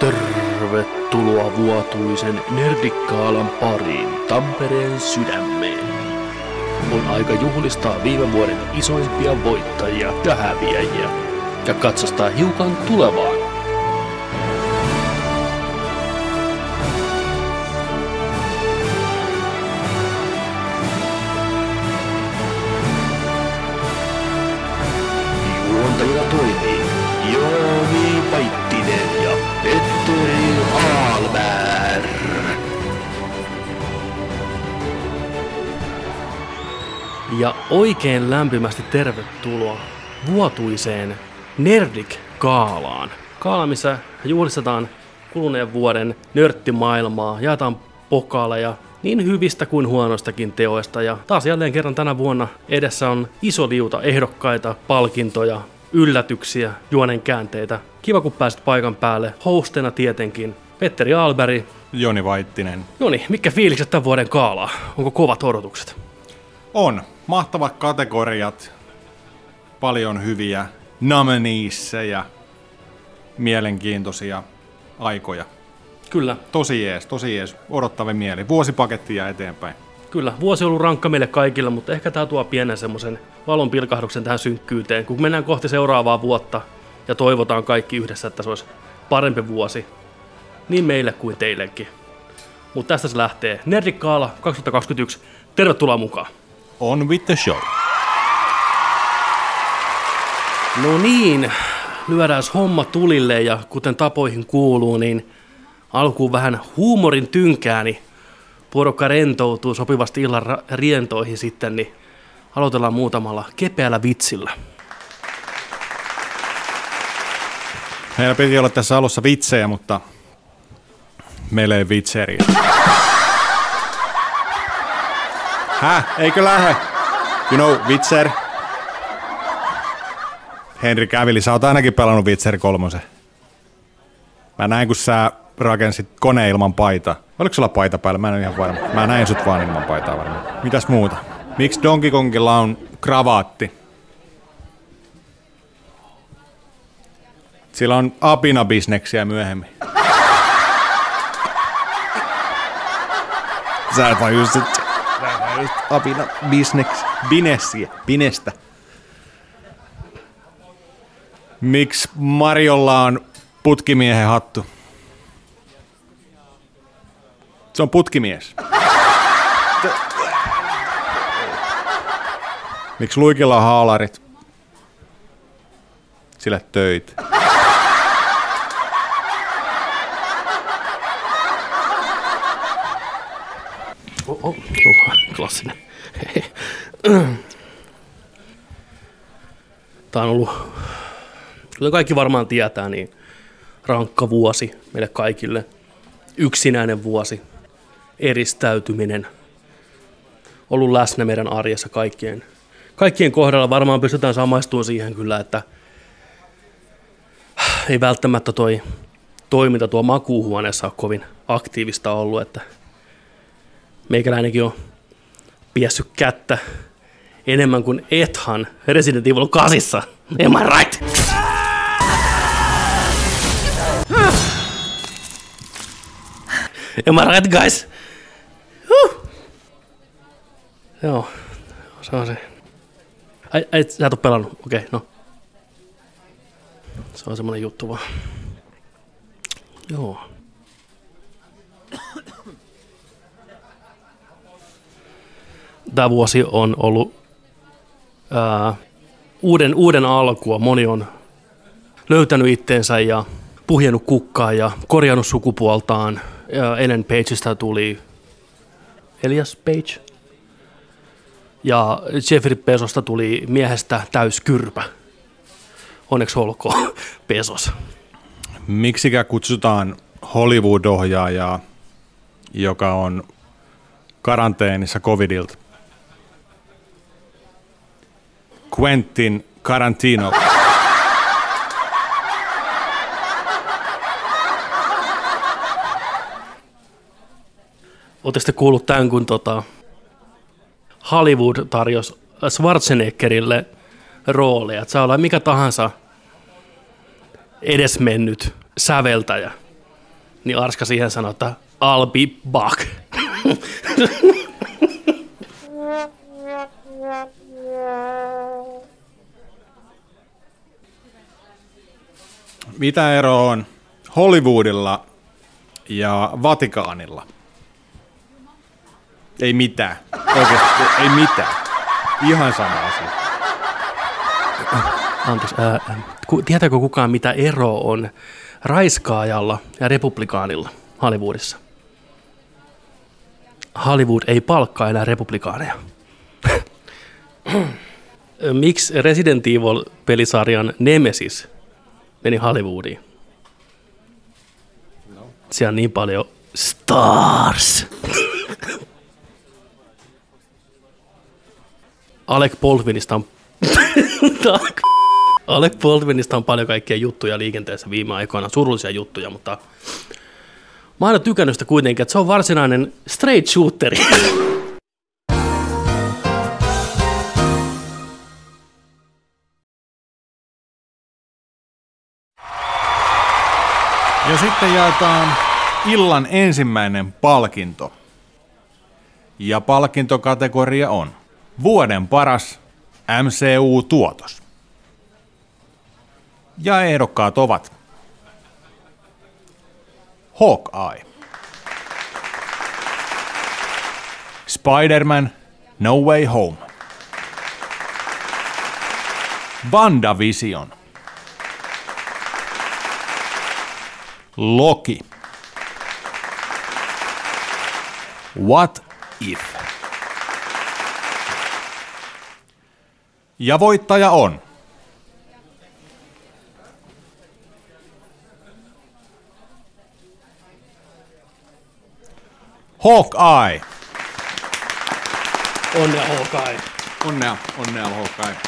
Tervetuloa vuotuisen Nerdikkaalan pariin Tampereen sydämeen. On aika juhlistaa viime vuoden isoimpia voittajia ja häviäjiä ja katsastaa hiukan tulevaan. Ja oikein lämpimästi tervetuloa vuotuiseen Nerdik-kaalaan. Kaala, missä juhlistetaan kuluneen vuoden nörttimaailmaa, jaetaan pokaaleja niin hyvistä kuin huonoistakin teoista. Ja taas jälleen kerran tänä vuonna edessä on iso liuta ehdokkaita, palkintoja, yllätyksiä, juonen käänteitä. Kiva kun pääsit paikan päälle. Hostena tietenkin Petteri Alberi. Joni Vaittinen. Joni, mikä fiilikset tämän vuoden kaalaa? Onko kovat odotukset? On. Mahtavat kategoriat. Paljon hyviä nomineesseja. Mielenkiintoisia aikoja. Kyllä, Tosi jees, tosi jees. Odottava mieli. Vuosipakettia eteenpäin. Kyllä, vuosi on ollut rankka meille kaikille, mutta ehkä tämä tuo pienen semmoisen valon pilkahduksen tähän synkkyyteen, kun mennään kohti seuraavaa vuotta ja toivotaan kaikki yhdessä, että se olisi parempi vuosi, niin meille kuin teillekin. Mutta tästä se lähtee. Nerdikkaala 2021, tervetuloa mukaan. On with the show. No niin, lyödään homma tulille ja kuten tapoihin kuuluu, niin alkuun vähän huumorin tynkää, niin porukka rentoutuu sopivasti illan rientoihin sitten, niin aloitellaan muutamalla kepeällä vitsillä. Meillä piti olla tässä alussa vitsejä, mutta meillä ei vitseriä. Häh? Eikö lähde? You know, Witcher. Henri Kävili, sä oot ainakin pelannut Witcher kolmosen. Mä näin, kun sä rakensit kone ilman paitaa. Oliko sulla paita päällä? Mä en ole ihan varma. Mä näin sut vaan ilman paitaa varmaan. Mitäs muuta? Miksi Donkey Kongilla on kravaatti? Sillä on apina-bisneksiä myöhemmin. Sä et tajus, että tajus apina-bisneks. Binessiä. Binestä. Miksi Marjolla on putkimiehen hattu? Se on putkimies. Miksi Luikilla on haalarit? Sillä töitä. Oh, oh, oh, klassinen. Tämä on ollut, kuten kaikki varmaan tietää, niin rankka vuosi meille kaikille. Yksinäinen vuosi, eristäytyminen, ollut läsnä meidän arjessa kaikkien. Kaikkien kohdalla varmaan pystytään samaistumaan siihen kyllä, että ei välttämättä toi toiminta tuo makuuhuoneessa ole kovin aktiivista ollut, että meikäläinenkin on piessyt kättä enemmän kuin Ethan Resident Evil 8. Am I right? Am I right, guys? Huh. Joo, se on se. Ai, ai sä et oo pelannut, okei, okay, no. Se on semmonen juttu vaan. Joo. Tämä vuosi on ollut ää, uuden, uuden alkua. Moni on löytänyt itteensä ja puhjennut kukkaa ja korjannut sukupuoltaan. Ja Ellen Pageista tuli Elias Page. Ja Jeffrey Pesosta tuli miehestä täyskyrpä. Onneksi olkoon Pesos. Miksikä kutsutaan Hollywood-ohjaajaa, joka on karanteenissa covidilta? Quentin Tarantino. Oletteko te kuullut tämän, kun tota Hollywood tarjosi Schwarzeneggerille rooleja, saa olla mikä tahansa edesmennyt säveltäjä. Niin Arska siihen sanoi, että I'll be back. Mitä ero on Hollywoodilla ja Vatikaanilla? Ei mitään. Oikeasti ei mitään. Ihan sama asia. Anteeksi, ää, tietääkö kukaan mitä ero on raiskaajalla ja republikaanilla Hollywoodissa? Hollywood ei palkkaa enää republikaaneja. Miksi Resident Evil-pelisarjan Nemesis meni Hollywoodiin? Siellä on niin paljon stars. Alec Baldwinista on... Alec Baldwinista on paljon kaikkia juttuja liikenteessä viime aikoina, surullisia juttuja, mutta mä oon aina tykännyt sitä kuitenkin, että se on varsinainen straight shooteri. sitten jaetaan illan ensimmäinen palkinto. Ja palkintokategoria on vuoden paras MCU-tuotos. Ja ehdokkaat ovat Hawkeye, Spider-Man No Way Home, WandaVision, Loki, What If. Ja voittaja on Hawkeye. Onnea Hawkeye. Onnea, onnea Hawkeye.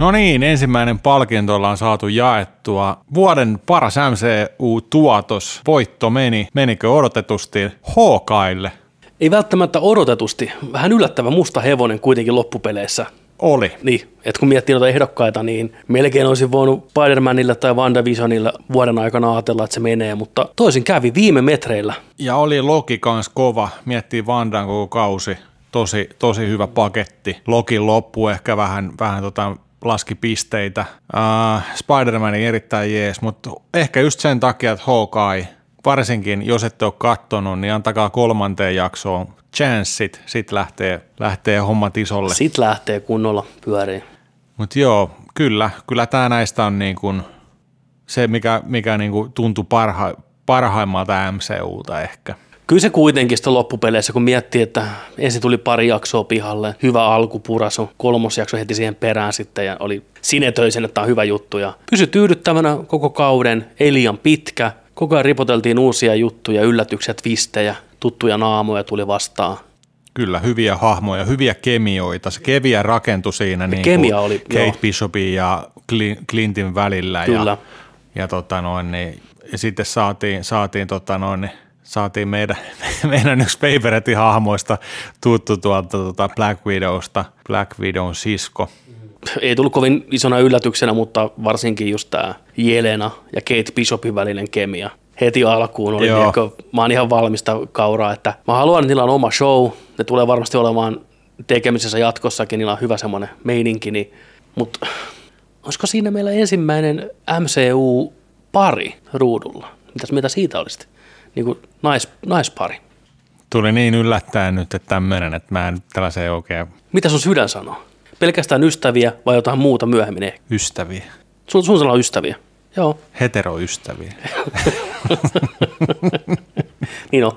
No niin, ensimmäinen palkinto ollaan saatu jaettua. Vuoden paras MCU-tuotos. Voitto meni. Menikö odotetusti Hawkeille? Ei välttämättä odotetusti. Vähän yllättävä musta hevonen kuitenkin loppupeleissä. Oli. Niin, että kun miettii noita ehdokkaita, niin melkein olisin voinut Spider-Manille tai WandaVisionille vuoden aikana ajatella, että se menee, mutta toisin kävi viime metreillä. Ja oli Loki kans kova. Miettii Vandan koko kausi. Tosi, tosi hyvä paketti. Lokin loppu ehkä vähän, vähän tota, laski pisteitä. Uh, Spider-Manin erittäin jees, mutta ehkä just sen takia, että Hawkeye, varsinkin jos ette ole kattonut, niin antakaa kolmanteen jaksoon chanssit, sit lähtee, lähtee hommat isolle. Sitten lähtee kunnolla pyöriin. Mutta joo, kyllä, kyllä tämä näistä on niin kuin se, mikä, mikä niin kuin tuntui parha, parhaimmalta MCUlta ehkä. Kyllä se kuitenkin sitten loppupeleissä, kun miettii, että ensin tuli pari jaksoa pihalle, hyvä alkupurasu, kolmosjakso heti siihen perään sitten ja oli sinetöisen, että tämä on hyvä juttu ja pysy tyydyttävänä koko kauden, ei liian pitkä, koko ajan ripoteltiin uusia juttuja, yllätyksiä, twistejä, tuttuja naamoja tuli vastaan. Kyllä, hyviä hahmoja, hyviä kemioita. Se kemiä rakentui siinä niin kemia oli, Kate joo. Bishopin ja Clin- Clintin välillä. Kyllä. Ja, ja, tota noin, niin, ja sitten saatiin, saatiin, tota noin, niin, saatiin meidän, meidän yksi favorite hahmoista tuttu tuolta tota Black Widowsta, Black Widown sisko. Ei tullut kovin isona yllätyksenä, mutta varsinkin just tämä Jelena ja Kate Bishopin välinen kemia. Heti alkuun oli, tiedätkö, mä oon ihan valmista kauraa, että mä haluan, että niillä on oma show, ne tulee varmasti olemaan tekemisessä jatkossakin, niillä on hyvä semmoinen meininki, niin, mutta olisiko siinä meillä ensimmäinen MCU-pari ruudulla? Mitäs mieltä siitä olisi? Niin kuin nais, naispari. Tuli niin yllättäen nyt, että tämmöinen, että mä en tällaiseen oikein Mitä sun sydän sanoo? Pelkästään ystäviä vai jotain muuta myöhemmin ehkä? ystäviä, Sun, sun sanoo ystäviä. Joo, heteroystäviä. niin on.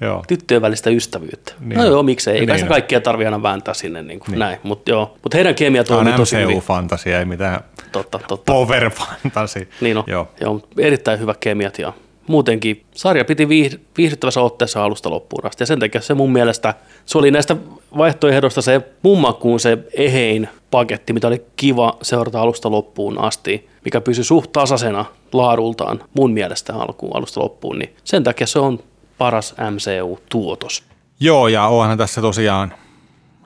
Joo. tyttöjen välistä ystävyyttä. Niin Niin no joo, miksei. Eikä Niin kaikkia tarvitse aina vääntää sinne niin kuin Niin. näin. Mutta joo, mutta heidän kemia toimii on tosi hyvin. MCU-fantasia, ei mitään Totta, totta. power fantasy. Niin on. Joo. joo, erittäin hyvä kemiat ja muutenkin sarja piti viih- viihdyttävässä otteessa alusta loppuun asti. Ja sen takia se mun mielestä, se oli näistä vaihtoehdosta se mumma kuin se ehein paketti, mitä oli kiva seurata alusta loppuun asti, mikä pysyi suht tasaisena laadultaan mun mielestä alkuun alusta loppuun, niin sen takia se on paras MCU-tuotos. Joo, ja onhan tässä tosiaan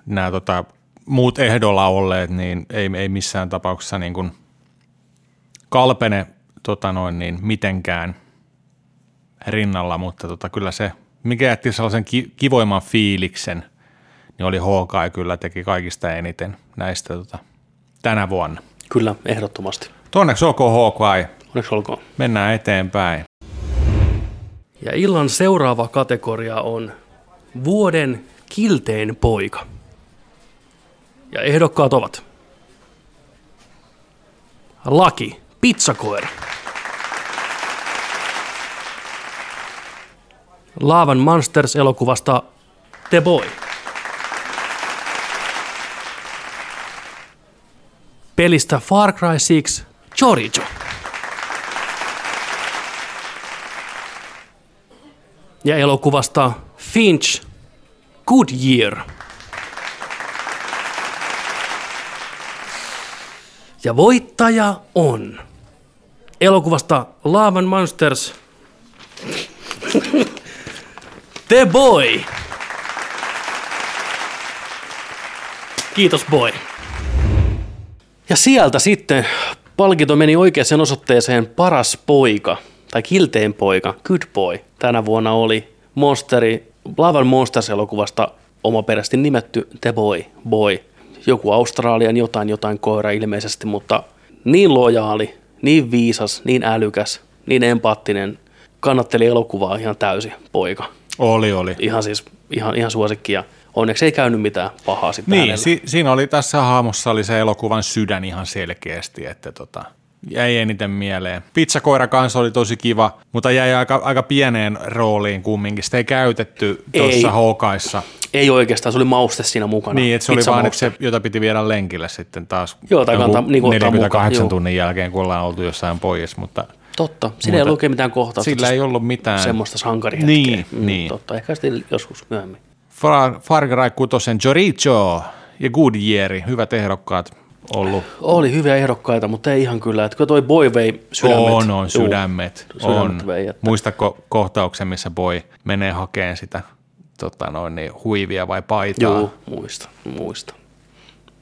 nämä tota, muut ehdolla olleet, niin ei, ei missään tapauksessa niin kuin kalpene tota noin, niin mitenkään rinnalla, mutta tota, kyllä se, mikä jätti sellaisen ki- kivoimman fiiliksen, niin oli Hawkeye kyllä teki kaikista eniten näistä tota, tänä vuonna. Kyllä, ehdottomasti. Onneksi olkoon Hawkeye. Onneksi olkoon. Mennään eteenpäin. Ja illan seuraava kategoria on vuoden kiltein poika. Ja ehdokkaat ovat Laki, pizzakoira. Laavan Monsters elokuvasta The Boy. Pelistä Far Cry 6 Chorizo. Ja elokuvasta Finch Good Year. Ja voittaja on elokuvasta Laavan Monsters The Boy. Kiitos boy. Ja sieltä sitten palkinto meni oikeaan osoitteeseen paras poika, tai kiltein poika, good boy. Tänä vuonna oli Monsteri, Laavan Monsters-elokuvasta omaperäisesti nimetty The Boy, Boy. Joku Australian jotain, jotain koira ilmeisesti, mutta niin lojaali, niin viisas, niin älykäs, niin empaattinen, kannatteli elokuvaa ihan täysi poika. Oli, oli. Ihan siis, ihan, ihan suosikki ja onneksi ei käynyt mitään pahaa sitten Niin, hänellä. si- siinä oli tässä hahmossa oli se elokuvan sydän ihan selkeästi, että tota, jäi eniten mieleen. Pizzakoira kanssa oli tosi kiva, mutta jäi aika, aika pieneen rooliin kumminkin. Sitä ei käytetty tuossa Ei. Hawkeissa. Ei oikeastaan, se oli mauste siinä mukana. Niin, että se oli vaan se, jota piti viedä lenkille sitten taas Joo, kantaa- niin kuin ottaa 48 mukaan, tunnin jälkeen, kun ollaan oltu jossain pois, mutta Totta, siinä ei ollut oikein mitään kohtausta. sillä ei ollut mitään. Semmoista sankarihetkeä. Niin, niin. Totta, ehkä sitten joskus myöhemmin. Far, Far Cry 6, Chorizo ja Goodyear, hyvät ehdokkaat ollut. Oli hyviä ehdokkaita, mutta ei ihan kyllä. Että toi boy vei sydämet. On, on, Juu. sydämet. Sydämet on. vei, että- Muistatko kohtauksen, missä boy menee hakemaan sitä tota noin, niin, huivia vai paitaa? Joo, muista, muista.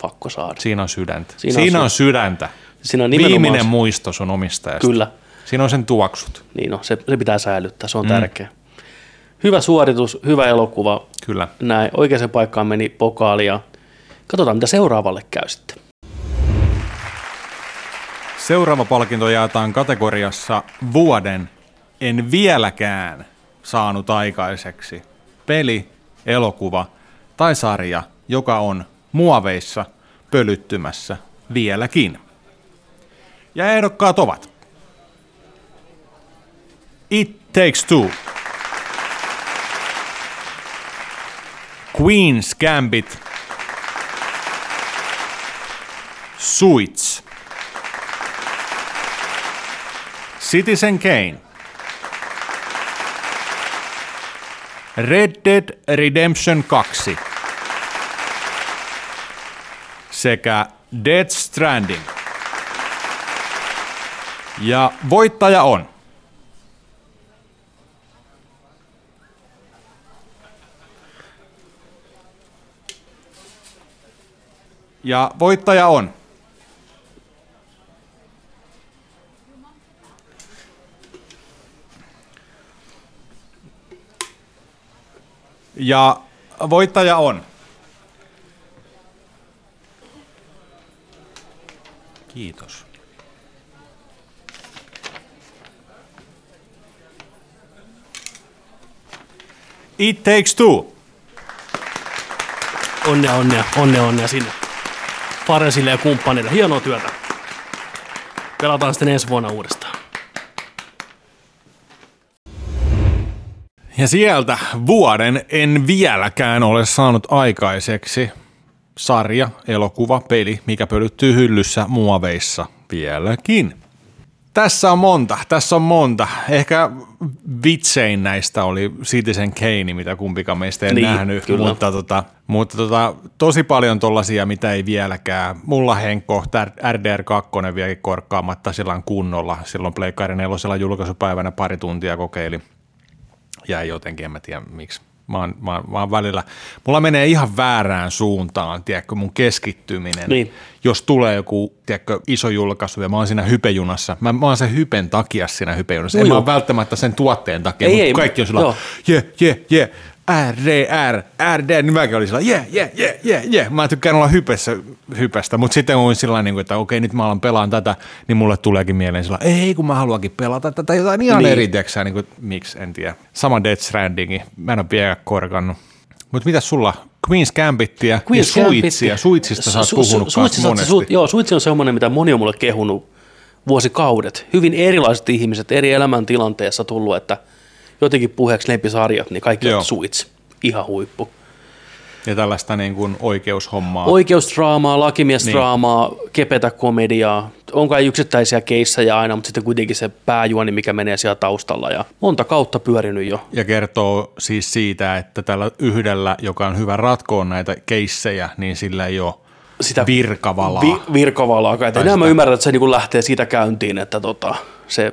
Pakko saada. Siinä on sydäntä. Siinä Siinä, on on, sy- sydäntä. Siinä on Viimeinen muisto sun omistajasta. Kyllä, Siinä on sen tuoksut. niin no, se, se pitää säilyttää, se on mm. tärkeä. Hyvä suoritus, hyvä elokuva. Kyllä. Näin, oikeaan paikkaan meni pokaali ja katsotaan mitä seuraavalle käy sitten. Seuraava palkinto jaetaan kategoriassa vuoden en vieläkään saanut aikaiseksi peli, elokuva tai sarja, joka on muoveissa pölyttymässä vieläkin. Ja ehdokkaat ovat It Takes Two, Queen's Gambit, Suits, Citizen Kane. Red Dead Redemption 2 sekä Dead Stranding. Ja voittaja on Ja voittaja on Ja voittaja on. Kiitos. It Takes Two. Onnea, onnea, onnea, onnea sinne. Faresille ja kumppanille. Hienoa työtä. Pelataan sitten ensi vuonna uudestaan. Ja sieltä vuoden en vieläkään ole saanut aikaiseksi sarja, elokuva, peli, mikä pölyttyy hyllyssä muoveissa vieläkin. Tässä on monta, tässä on monta. Ehkä vitsein näistä oli Citizen Kane, mitä kumpikaan meistä ei Niin, nähnyt, kyllä. mutta, tota, mutta tota, tosi paljon tollasia, mitä ei vieläkään. Mulla Henkko, tää RDR2 vielä korkkaamatta silloin kunnolla. Silloin Pleikkarin nelosella julkaisupäivänä pari tuntia kokeili jäi jotenkin, en mä tiedä miksi. Mä oon, mä, oon, mä oon välillä, mulla menee ihan väärään suuntaan, tiedätkö, mun keskittyminen. Niin. Jos tulee joku, tiedätkö, iso julkaisu ja mä oon siinä hypejunassa, mä, mä oon sen hypen takia siinä hypejunassa, Joo, en mä joo. oon välttämättä sen tuotteen takia, Ei, mutta ei, kaikki on sillä, je, je, je, RDR, RD, niin mäkin olin sillä, je, je, je, je, je. Mä tykkään olla hypessä, hypestä, mutta sitten kun olin sillä niin kuin, että okei, nyt mä alan pelaan tätä, niin mulle tuleekin mieleen sillä, ei kun mä haluankin pelata tätä jotain ihan Niin. eri, tiiäksä, niin kuin, miksi, en tiedä. Sama Death Strandingi, mä en ole vielä korkannut. Mutta mitä sulla? Queen's Gambittia Queen's ja Suitsia. Suitsista sä oot Su- su- puhunut sä oot- monesti. su- Joo, Suitsi on semmoinen, mitä moni on mulle kehunut vuosikaudet. Hyvin erilaiset ihmiset eri elämäntilanteessa tullut, että jotenkin puheeksi lempisarjat, niin kaikki Joo. on Suits. Ihan huippu. Ja tällaista niin kuin oikeushommaa. Oikeusdraamaa, lakimiesdraamaa, Niin. kepetä komediaa. On kai yksittäisiä keissejä aina, mutta sitten kuitenkin se pääjuoni, mikä menee siellä taustalla. Ja monta kautta pyörinyt jo. ja kertoo siis siitä, että tällä yhdellä, joka on hyvä ratkoa näitä keissejä, niin sillä ei ole Sitä virkavalaa. Vi- virkavalaa. Kai. Enää mä ymmärrän, että se niinku lähtee siitä käyntiin, että tota, se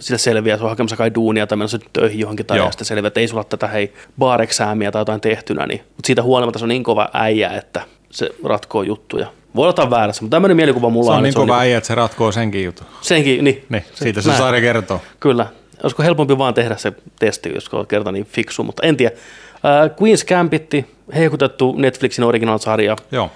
sitä selviää, se on hakemassa kai duunia tai menossa töihin johonkin tai sitten selviää, että ei sulla tätä hei baareksäämiä tai jotain tehtynä, niin, mutta siitä huolimatta se on niin kova äijä, että se ratkoo juttuja. Voi olla väärässä, mutta tämmöinen mielikuva mulla se on että niin kova niinku- äijä, että se ratkoo senkin jutun. senkin, niin. Niin, siitä se näin. sarja kertoo. Kyllä. Olisiko helpompi vaan tehdä se testi, jos kerta niin fiksu, mutta en tiedä. Äh, Queen's Gambitti, hehkutettu Netflixin original-sarja, Joo.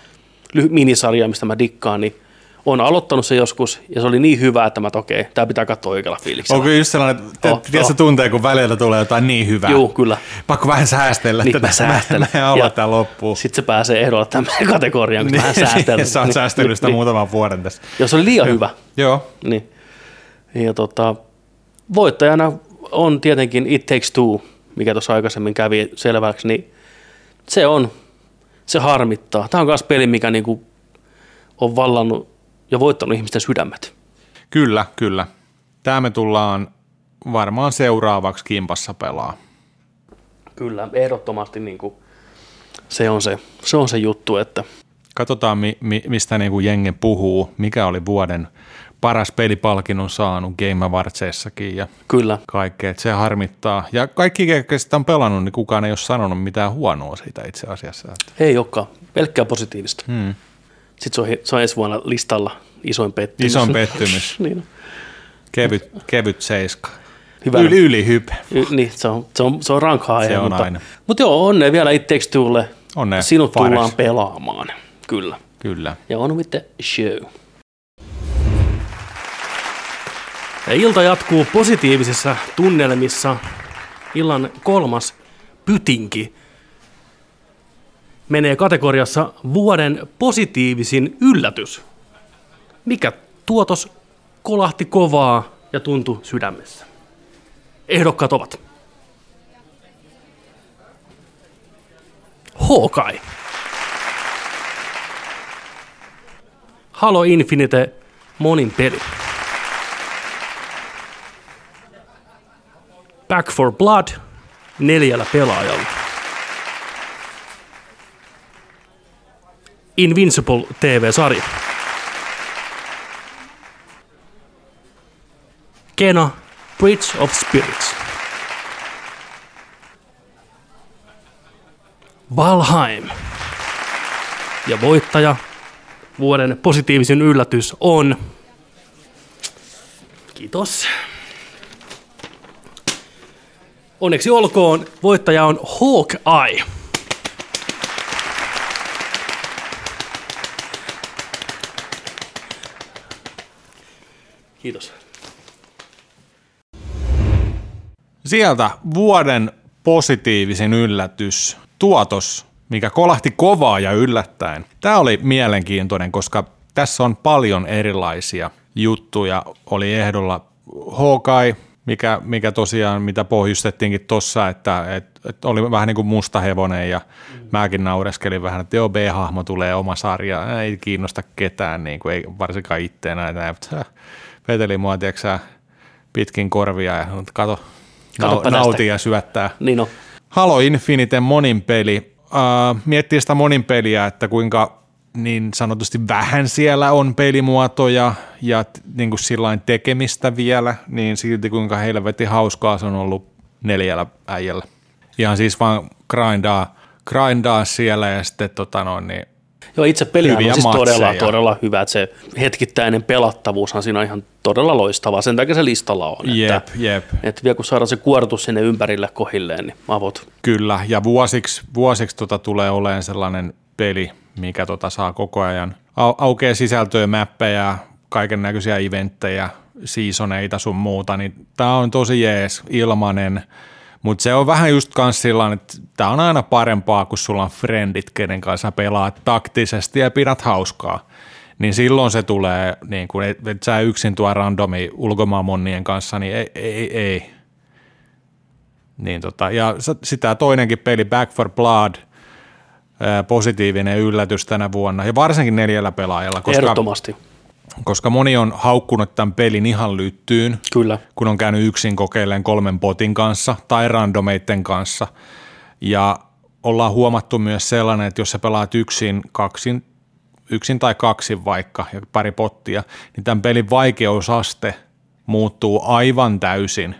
lyhy- minisarja, mistä mä dikkaan, niin on aloittanut se joskus, ja se oli niin hyvä, että mä että okei, tämä pitää katsoa oikealla fiiliksellä. Onko just sellainen, että Oh, tiedätkö oh. tuntee, kun välillä tulee jotain niin hyvää? Juu, kyllä. Pakko vähän säästellä Niin, tätä. mä säästelen. Mä en aloittaa loppuun. Sitten se pääsee ehdolla tämmöiseen kategoriaan, kun Niin, vähän säästellä. Sä oot säästellyt sitä muutaman vuoden tässä. Jos oli liian hyvä, Joo. niin. Ja tota, voittajana on tietenkin It Takes Two, mikä tuossa aikaisemmin kävi selväksi, niin se on, se harmittaa. Tämä on myös peli, mikä niinku on vallannut ja voittanut ihmisten sydämet. Kyllä, kyllä. Tämä me tullaan varmaan seuraavaksi kimpassa pelaa. Kyllä, ehdottomasti niinku se, on se, se on se juttu, että Katsotaan, mi, mi, mistä niin kuin jengi puhuu, mikä oli vuoden paras pelipalkinnon saanut Game Awardsissakin ja kyllä, kaikkea, että se harmittaa. Ja kaikki, ketkä sitä on pelannut, niin kukaan ei ole sanonut mitään huonoa siitä itse asiassa. Ei olekaan, pelkkää positiivista. Hmm. Sitten se on, se on ensi vuonna listalla isoin pettymys. Isoin pettymys, niin, kevyt, kevyt seiska. hyvä. Yli, yli hype. Y- niin, se on, se on, se on rankka aihe, Se on mutta, aina. mutta joo, onne vielä It Takes Twolle. Onnea Sinut Fares. tullaan pelaamaan, kyllä. Kyllä. Ja on with the show. Ja ilta jatkuu positiivisissa tunnelmissa. Illan kolmas pytinki menee kategoriassa vuoden positiivisin yllätys. Mikä tuotos kolahti kovaa ja tuntui sydämessä? Ehdokkaat ovat Hawkeye. Halo Infinite monin peli. Back for Blood neljällä pelaajalla. Invincible TV-sarja. Kena Bridge of Spirits. Valheim. Ja voittaja vuoden positiivisin yllätys on... Kiitos. Onneksi olkoon, voittaja on Hawkeye. Kiitos. Sieltä vuoden positiivisin yllätys, tuotos, mikä kolahti kovaa ja yllättäen. Tämä oli mielenkiintoinen, koska tässä on paljon erilaisia juttuja. Oli ehdolla Hawkeye, mikä, mikä tosiaan, mitä pohjustettiinkin tossa, että, että, että oli vähän niin kuin musta hevonen ja mm. mäkin naureskelin vähän, että joo, B-hahmo tulee oma sarja, ei kiinnosta ketään, niin kuin, ei varsinkaan itseä näitä. Veteli mua, tiedätkö pitkin korvia ja kato, Katoppa nauti ja syöttää. Niin on. Halo Infinite monin peli. Uh, miettii sitä monin peliä, että kuinka niin sanotusti vähän siellä on pelimuotoja ja niin kuin sillain tekemistä vielä, niin silti kuinka helvetin hauskaa se on ollut neljällä äijällä. Ihan siis vaan grindaa, grindaa siellä ja sitten tota noin, niin Joo, itse peli on siis todella, matseja. todella hyvä, että se hetkittäinen pelattavuushan siinä on ihan todella loistava, sen takia se listalla on. jep, Että, jep, että vielä kun saadaan se kuortus sinne ympärille kohilleen, niin avot. kyllä. Ja vuosiksi, vuosiksi tota tulee olemaan sellainen peli, mikä tota saa koko ajan au- aukeaa sisältöä, mäppejä, kaiken näköisiä eventtejä, seasoneita sun muuta, niin tää on tosi jees, ilmanen, mutta se on vähän just kans sillä että tää on aina parempaa, kun sulla on friendit, kenen kanssa pelaat taktisesti ja pidät hauskaa. Niin silloin se tulee, niin kun et, et sä yksin tuo randomi ulkomaanmonnien kanssa, niin ei, ei, ei. Niin tota, ja sitä toinenkin peli, Back for Blood, positiivinen yllätys tänä vuonna, ja varsinkin neljällä pelaajalla, koska, Ehdottomasti, koska moni on haukkunut tämän pelin ihan lyttyyn, kyllä. kun on käynyt yksin kokeilleen kolmen botin kanssa tai randomeitten kanssa. Ja ollaan huomattu myös sellainen, että jos sä pelaat yksin, kaksin, yksin tai kaksin vaikka ja pari pottia, niin tämän pelin vaikeusaste muuttuu aivan täysin.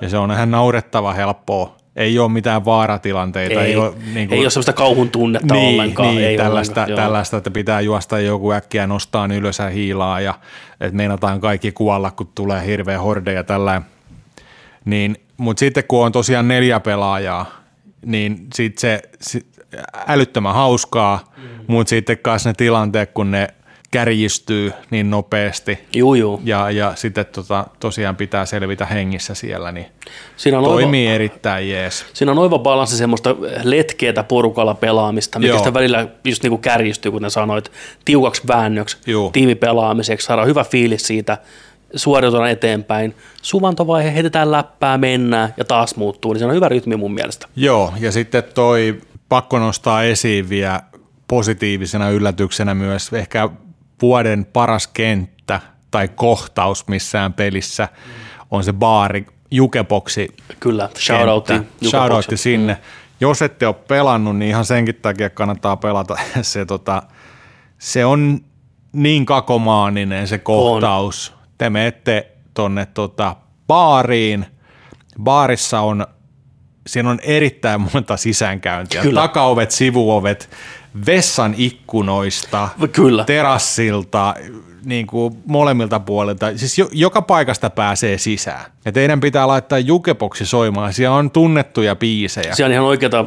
Ja se on ihan naurettava helppoa. Ei ole mitään vaaratilanteita. Ei, ei, ole, niin ei ole sellaista kauhun tunnetta niin, ollenkaan. Niin, ei tällaista, ollenkaan, tällaista, että pitää juosta joku äkkiä nostaa ylös ja hiilaa ja että meinataan kaikki kuolla, kun tulee hirveä horde ja tällä. Niin, mutta sitten kun on tosiaan neljä pelaajaa, niin sitten se, se älyttömän hauskaa, mm. mutta sitten kanssa ne tilanteet, kun ne kärjistyy niin nopeasti Juu, juu. ja, ja sitten tota, tosiaan pitää selvitä hengissä siellä, niin Siinä on toimii erittäin jees. Siinä on oiva balanssi semmoista letkeätä porukalla pelaamista, mikä Joo. sitä välillä just niin kuin kärjistyy, kuten sanoit, tiukaksi väännöksi, Juu. tiimipelaamiseksi, saadaan hyvä fiilis siitä, suoriutetaan eteenpäin, suvantovaihe, heitetään läppää, mennään ja taas muuttuu, niin se on hyvä rytmi mun mielestä. Joo, ja sitten toi pakko nostaa esiin vielä positiivisena yllätyksenä myös ehkä vuoden paras kenttä tai kohtaus missään pelissä on se baari Jukeboksi Kyllä, shoutoutti. Shoutoutti sinne. Jos ette ole pelannut, niin ihan senkin takia kannattaa pelata. Se, tota, se on niin kakomaaninen se kohtaus. On. Te menette tonne tota, baariin. Baarissa on, siinä on erittäin monta sisäänkäyntiä. Kyllä. Takaovet, sivuovet, vessan ikkunoista, Kyllä. terassilta, niin kuin molemmilta puolilta. Siis jo, joka paikasta pääsee sisään. Ja teidän pitää laittaa jukeboksi soimaan. Siellä on tunnettuja biisejä. Siellä on ihan oikeita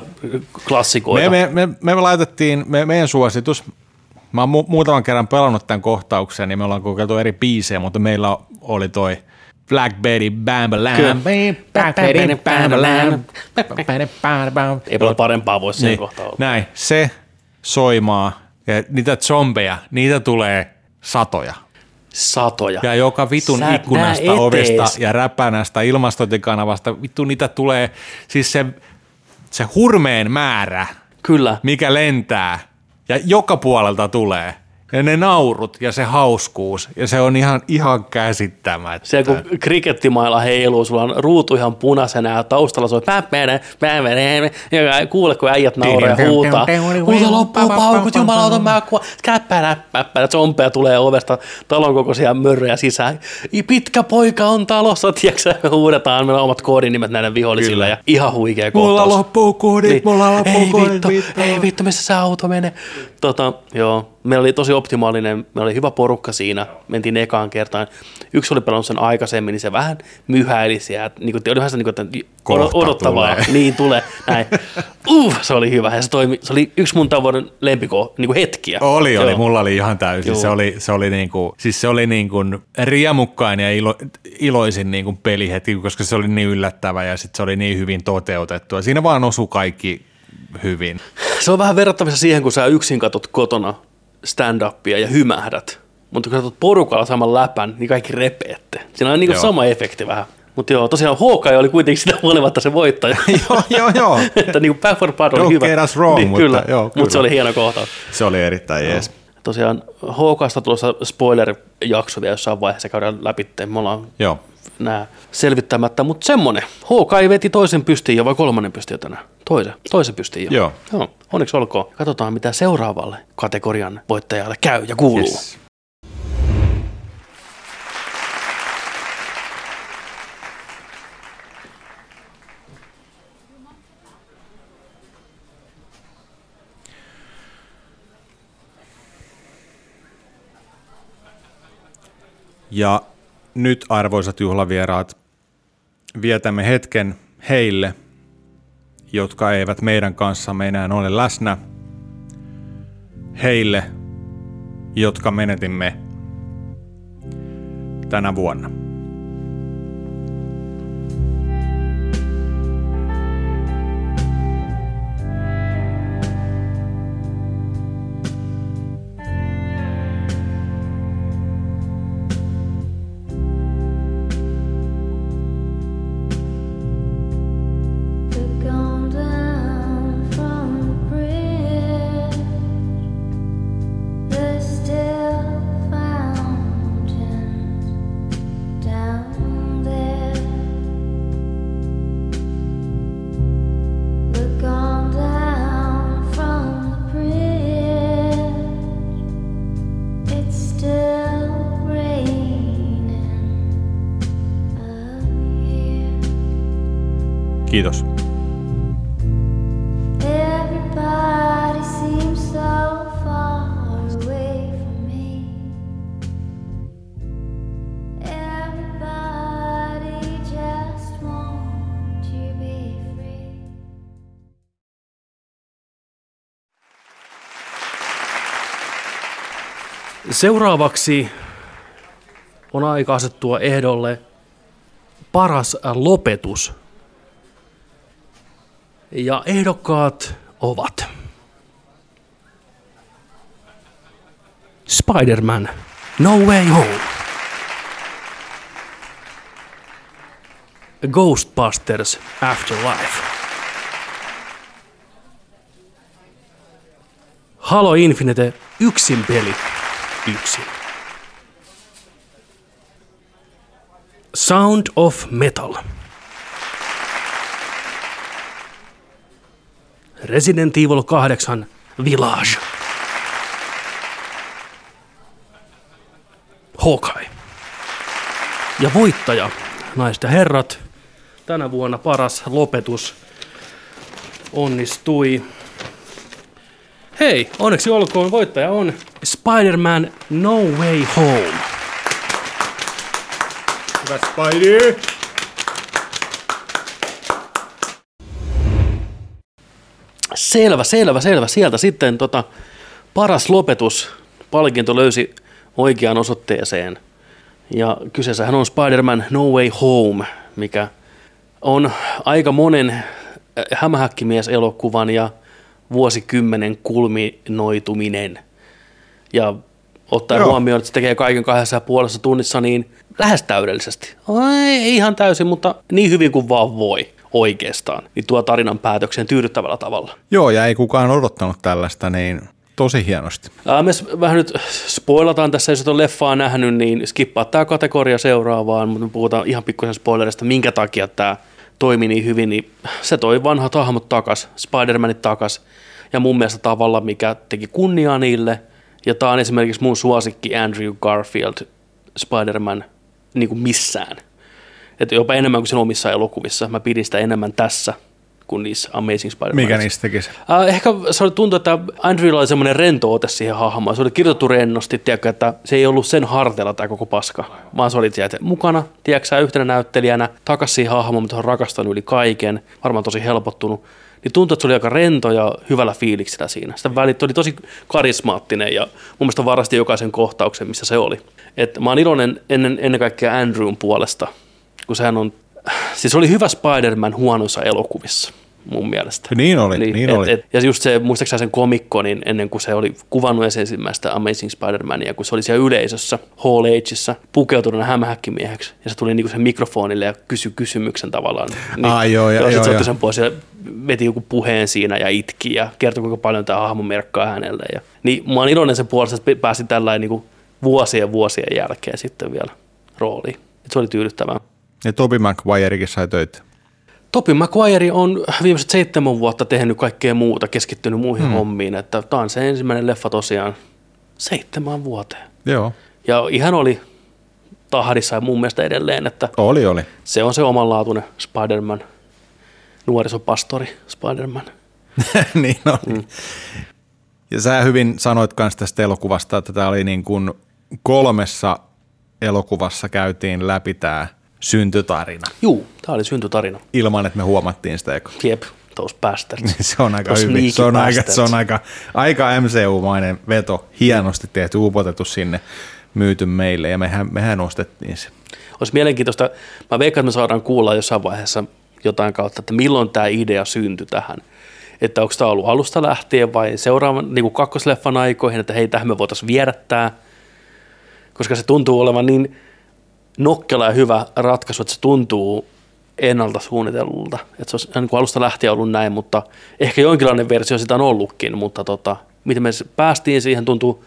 klassikoita. Me, me, me, me laitettiin, me, meidän suositus, mä oon mu- muutaman kerran pelannut tämän kohtauksen, niin me ollaan kokeiltu eri biisejä, mutta meillä oli toi Black Betty Bam Kyllä. Lam. Black Betty Bam Lam. Ei paljon parempaa voi siinä Niin, kohtaa olla. näin, se soimaa ja niitä zombeja, niitä tulee satoja. Satoja. Ja joka vitun Sä ikkunasta, ovesta ja räpänästä, ilmastointikanavasta, vittu niitä tulee, siis se, se hurmeen määrä, Kyllä. mikä lentää ja joka puolelta tulee. Ja ne naurut ja se hauskuus ja se on ihan, ihan käsittämättä. Se kun krikettimailla heiluu, sulla on ruutu ihan punaisena ja taustalla soi päppänä, päppänä, ja kuule kun äijät nauraa ja huutaa. Huuta loppuu paukut, jumalauta mä kuva, käppänä, päppänä, zombeja tulee ovesta talon kokoisia mörröjä sisään. Pitkä poika on talossa, tiedätkö me huudetaan, meillä on omat koodinimet näiden vihollisille Kyllä. ja ihan huikea Mulla kohtaus. loppuu kuudit, Niin. mulla loppuu ei vittu, vittu. ei vittu, missä se auto menee. Tota, joo, meillä oli tosi optimaalinen, meillä oli hyvä porukka siinä, mentiin ekaan kertaan. Yksi oli pelannut sen aikaisemmin, niin se vähän myhäili siellä, niin kuin, oli vähän sitä, niin kuin, odottavaa. tulee. Niin tulee, näin. Uh, se oli hyvä ja se, toimi, se oli yksi mun tämän vuoden lempiko, niin kuin hetkiä. Oli, oli. Joo. Mulla oli ihan täysin. Joo. Se oli, se oli, niinku, siis se oli niinku riemukkain ja ilo, iloisin niinku pelihetki, koska se oli niin yllättävä ja sit se oli niin hyvin toteutettu. Ja siinä vaan osui kaikki hyvin. Se on vähän verrattavissa siihen, kun sä yksin katot kotona stand-upia ja hymähdät. Mutta kun sä katsot porukalla saman läpän, niin kaikki repeette. Siinä on niinku Joo. sama efekti vähän. Mutta joo, tosiaan Hawkeye oli kuitenkin sitä huolimatta se voittaja. joo, joo, joo. että niinku Back for Blood oli Don't hyvä. get us wrong, niin, mutta kyllä, joo, mutta kyllä. se oli hieno kohtaus. Se oli erittäin jees. Tosiaan Hawkeista tulossa spoiler-jakso vielä jossain vaiheessa käydään läpi. Me ollaan Joo nämä selvittämättä, mutta semmonen. ei veti toisen pystiin jo vai kolmannen pystiin tänään? Toisen, toisen pystiin jo. Joo. Joo. Onneksi olkoon. Katsotaan, mitä seuraavalle kategorian voittajalle käy ja kuuluu. Yes. Ja nyt arvoisat juhlavieraat, vietämme hetken heille, jotka eivät meidän kanssamme enää ole läsnä. Heille, jotka menetimme tänä vuonna. Seuraavaksi on aika asettua ehdolle paras lopetus. Ja ehdokkaat ovat Spider-Man No Way Home. Ghostbusters Afterlife. Halo Infinite yksin peli yksin. Sound of Metal. Resident Evil 8 Village. Hawkeye. Ja voittaja, naiset ja herrat, tänä vuonna paras lopetus onnistui. Hei, onneksi olkoon, voittaja on Spider-Man No Way Home. Hyvä Spidey! Selvä, selvä, selvä. Sieltä sitten tota, paras lopetus. Palkinto löysi oikeaan osoitteeseen. Ja kyseessähän on Spider-Man No Way Home, mikä on aika monen äh, hämähäkkimies-elokuvan ja vuosikymmenen kulminoituminen. Ja ottaen Joo. huomioon, että se tekee kaiken kahdessa ja puolessa tunnissa, niin lähes täydellisesti. Ei ihan täysin, mutta niin hyvin kuin vaan voi oikeastaan. Niin tuo tarinan päätöksen tyydyttävällä tavalla. Joo, ja ei kukaan odottanut tällaista, niin tosi hienosti. Ää, me vähän nyt spoilataan tässä, jos et ole leffaa nähnyt, niin skippaa tämä kategoria seuraavaan, mutta me puhutaan ihan pikkusen spoilerista, minkä takia tämä toimi niin hyvin, niin se toi vanhat hahmot takas, Spider-Manit takas, ja mun mielestä tavalla, mikä teki kunniaa niille, ja tämä on esimerkiksi mun suosikki Andrew Garfield Spider-Man niin kuin missään. Että jopa enemmän kuin sen omissa elokuvissa. Mä pidin sitä enemmän tässä kuin niissä Amazing Spider-Manissa. Mikä niistä tekisi? Äh, ehkä se oli tuntuu, että Andrewlla oli semmoinen rento ote siihen hahmoon. Se oli kirjoitettu rennosti, tiedätkö, että se ei ollut sen harteilla tämä koko paska, vaan se oli sieltä mukana, tiedätkö, yhtenä näyttelijänä, takas siihen hahmoon, mitä on rakastanut yli kaiken, varmaan tosi helpottunut. Niin tuntui, että se oli aika rento ja hyvällä fiiliksellä siinä. Sitä välit oli tosi karismaattinen ja mun mielestä varasti jokaisen kohtauksen, missä se oli. Et mä oon iloinen ennen, ennen kaikkea Andrewn puolesta, kun sehän on, siis oli hyvä Spider-Man huonoissa elokuvissa mun mielestä. Niin oli, niin oli. ja just se, muistaakseni sen komikko, niin ennen kuin se oli kuvannut ensimmäistä Amazing Spider-Mania, kun se oli siellä yleisössä, Hall Ageissa, pukeutunut hämähäkkimieheksi, ja se tuli niinku sen mikrofonille ja kysyi kysymyksen tavallaan. Niin, Ai joo, ja- sit joo, se otti sen pois ja veti joku puheen siinä ja itki ja kertoi, kuinka paljon tämä hahmo merkkaa hänelle. Ja, niin mä oon iloinen sen puolesta, että pääsin tällainen niinku vuosien vuosien jälkeen sitten vielä rooliin. Et se oli tyydyttävää. Ja Toby Maguirekin sai töitä. Topi Maguire on viimeiset seitsemän vuotta tehnyt kaikkea muuta, keskittynyt muihin hmm. hommiin, että tämä on se ensimmäinen leffa tosiaan seitsemän vuoteen. Joo, Ja ihan oli tahdissa ja mun mielestä edelleen, että oli, oli. se on se omanlaatuinen Spider-Man, nuorisopastori Spider-Man. niin oli. Mm. Ja sä hyvin sanoit myös tästä elokuvasta, että tämä oli niin kuin kolmessa elokuvassa käytiin läpi tämä syntytarina Juu, tää oli syntytarina. ilman, että me huomattiin sitä eka. Jep, those bastards. Se on aika Those hyvin. Se on aika, se on aika, aika MCU-mainen veto. Hienosti tehty, upotettu sinne, myyty meille ja mehän, mehän ostettiin se. Olisi mielenkiintoista, mä veikkaan, että me saadaan kuulla jossain vaiheessa jotain kautta, että milloin tämä idea syntyi tähän. Että onko tämä ollut alusta lähtien vai seuraavan niin kuin kakkosleffan aikoihin, että hei, tähän me voitaisiin viedä tämä. Koska se tuntuu olevan niin nokkela ja hyvä ratkaisu, että se tuntuu ennalta suunnitellulta. Että se olisi niin kuin alusta lähtien ollut näin, mutta ehkä jonkinlainen versio sitä on ollutkin, mutta tota, miten me päästiin siihen, tuntuu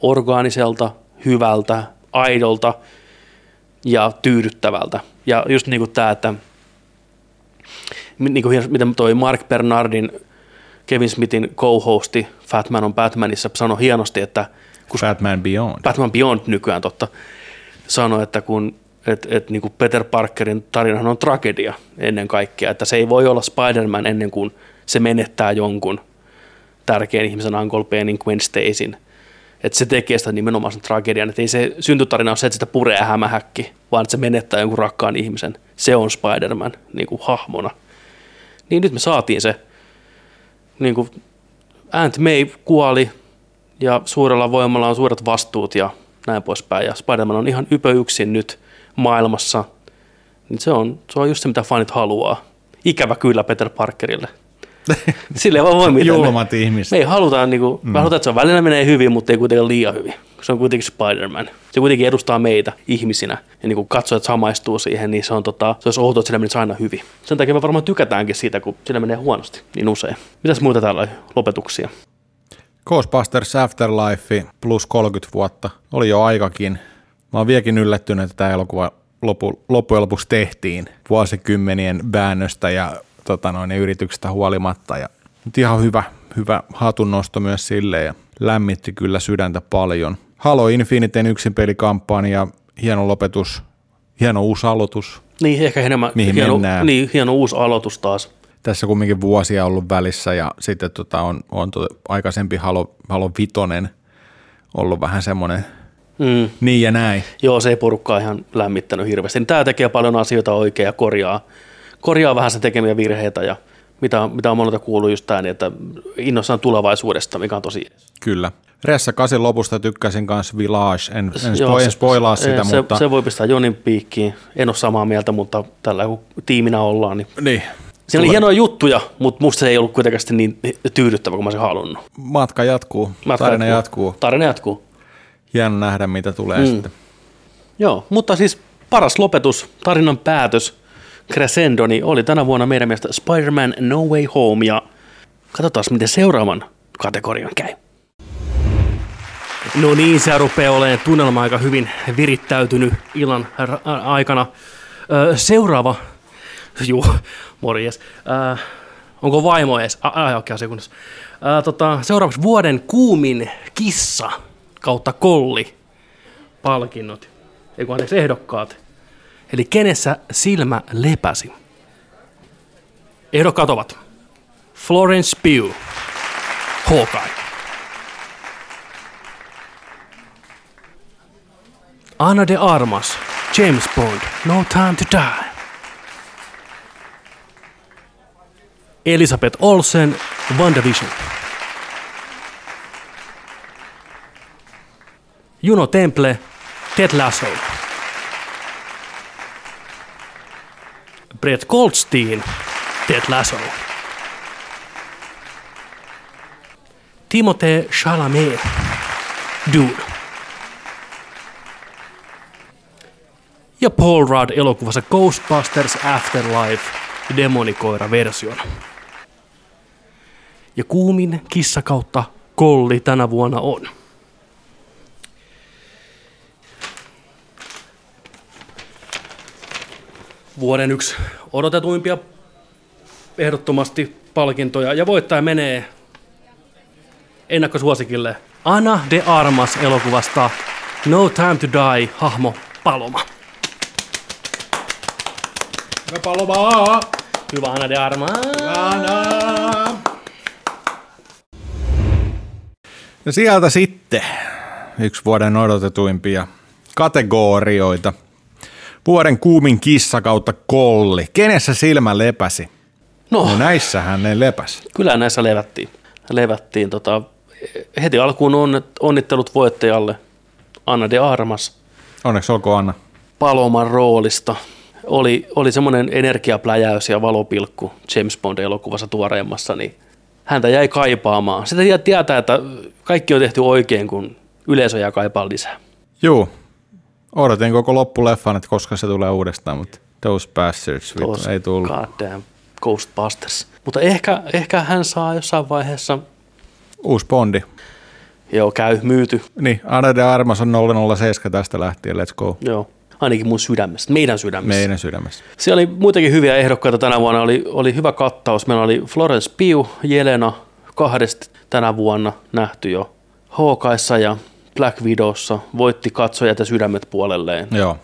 orgaaniselta, hyvältä, aidolta ja tyydyttävältä. Ja just niin kuin tämä, että niin kuin miten toi Mark Bernardin Kevin Smithin co-hosti Fat Man on Batmanissa sanoi hienosti, että kun Batman Beyond. Batman Beyond nykyään totta, sanoi, että kun et, et, niin kuin Peter Parkerin tarinahan on tragedia ennen kaikkea, että se ei voi olla Spider-Man ennen kuin se menettää jonkun tärkeän ihmisen Uncle Benin Gwen Stacyn. Että se tekee sitä nimenomaan sen tragedian, että ei se syntytarina ole se, että sitä puree hämähäkki, vaan että se menettää jonkun rakkaan ihmisen. Se on Spider-Man niin kuin hahmona. Niin nyt me saatiin se. Niin kuin Aunt May kuoli ja suurella voimalla on suuret vastuut ja näin poispäin. Ja Spider-Man on ihan ypö yksin nyt maailmassa. Niin se on, se on just se, mitä fanit haluaa. Ikävä kyllä Peter Parkerille. Sille ei vaan voi mitään. Julmat ihmiset. Me ei haluta, niin kuin, mm. me halutaan, että se on välillä menee hyvin, mutta ei kuitenkaan liian hyvin. Se on kuitenkin Spider-Man. Se kuitenkin edustaa meitä ihmisinä. Ja niin kuin katsojat samaistuu siihen, niin se on tota, se olisi outoa, että sillä menisi aina hyvin. Sen takia me varmaan tykätäänkin siitä, kun sillä menee huonosti niin usein. Mitäs muuta täällä lopetuksia? Ghostbusters Afterlife plus 30 vuotta. Oli jo aikakin. Mä oon vieläkin yllättynyt, että tämä elokuva lopu, loppujen lopuksi tehtiin vuosikymmenien väännöstä ja tota noin, yrityksestä huolimatta. Ja, nyt ihan hyvä, hyvä hatunnosto myös sille ja lämmitti kyllä sydäntä paljon. Halo Infiniten yksin pelikampanja, hieno lopetus, hieno uusi aloitus. Niin, ehkä enemmän Mihin hieno, mennään? niin, hieno uusi aloitus taas. Tässä kumminkin vuosia ollut välissä ja sitten tota on, on to, aikaisempi Halo, Halo Vitonen ollut vähän semmoinen Mm. niin ja näin. Joo, se ei porukkaa ihan lämmittänyt hirveästi. Tämä tekee paljon asioita oikein ja korjaa, korjaa vähän sen tekemiä virheitä ja mitä, mitä on monelta kuullut just tämä, niin että innossaan tulevaisuudesta, mikä on tosi. Kyllä. Ressa kasin lopusta tykkäsin kanssa Village. En, en, Joo, spo, se- en spoilaa sitä, se, mutta... Se voi pistää Jonin piikkiin. En ole samaa mieltä, mutta tällä kun tiiminä ollaan, niin niin. Siinä oli hienoja juttuja, mutta musta se ei ollut kuitenkaan niin tyydyttävä kuin mä olisin halunnut. Matka jatkuu, Matka tarina jatkuu. Tarina jatkuu. Hieno nähdä, mitä tulee mm. sitten. Joo, mutta siis paras lopetus, tarinan päätös, crescendo, niin oli tänä vuonna meidän mielestä Spider-Man No Way Home ja katsotaan miten seuraavan kategorian käy. No niin, se rupeaa olemaan tunnelma aika hyvin virittäytynyt illan ra- aikana. Ö, seuraava, juu, morjes. Ö, onko vaimo edes? Ai, okei, sekunnassa. Ö, tota, seuraavaksi vuoden kuumin kissa kautta kolli palkinnot, ei kun anteeksi ehdokkaat. Eli kenessä silmä lepäsi? Ehdokkaat ovat Florence Pugh, Hawkeye. Anna de Armas, James Bond, No Time to Die. Elisabeth Olsen, WandaVision. Juno Temple, Ted Lasso. Brett Goldstein, Ted Lasso. Timothée Chalamet, Dune. Ja Paul Rudd elokuvassa Ghostbusters Afterlife demonikoira-versiona. Ja kuumin kissa kautta kolli tänä vuonna on. vuoden yksi odotetuimpia ehdottomasti palkintoja. Ja voittaja menee ennakkosuosikille Anna de Armas elokuvasta No Time to Die hahmo Paloma. Paloma! Hyvä Anna de Armas. Ja sieltä sitten yksi vuoden odotetuimpia kategorioita. Vuoden kuumin kissa kautta kolli. Kenessä silmä lepäsi? No, No näissähän ne lepäs. kyllä näissä levättiin. Levättiin tota, heti alkuun onnet, onnittelut voittajalle Anna de Armas Onneksi olkoon Anna. Paloman roolista. Oli, oli semmoinen energiapläjäys ja valopilkku James Bond-elokuvassa tuoreemmassa, niin häntä jäi kaipaamaan. Sitä tiet- tietää, että kaikki on tehty oikein, kun yleisö jää kaipaa lisää. Juu. Odotin koko loppuleffan, että koska se tulee uudestaan, mutta those bastards, vittu, Tuossa ei tullut. Goddamn Ghostbusters. Mutta ehkä, ehkä hän saa jossain vaiheessa, Uusi Bondi. joo käy, myyty, Niin, Anna de Armas on 007 tästä lähtien, let's go. joo, ainakin mun sydämestä, meidän sydämessä. Meidän sydämessä. Siellä oli muitakin hyviä ehdokkaita tänä vuonna. Oli, oli hyvä kattaus. Meillä oli Florence Pugh, Jelena kahdesti tänä vuonna nähty jo. Hawkeissa ja Black Widowssa voitti katsojat ja sydämet puolelleen. Joo.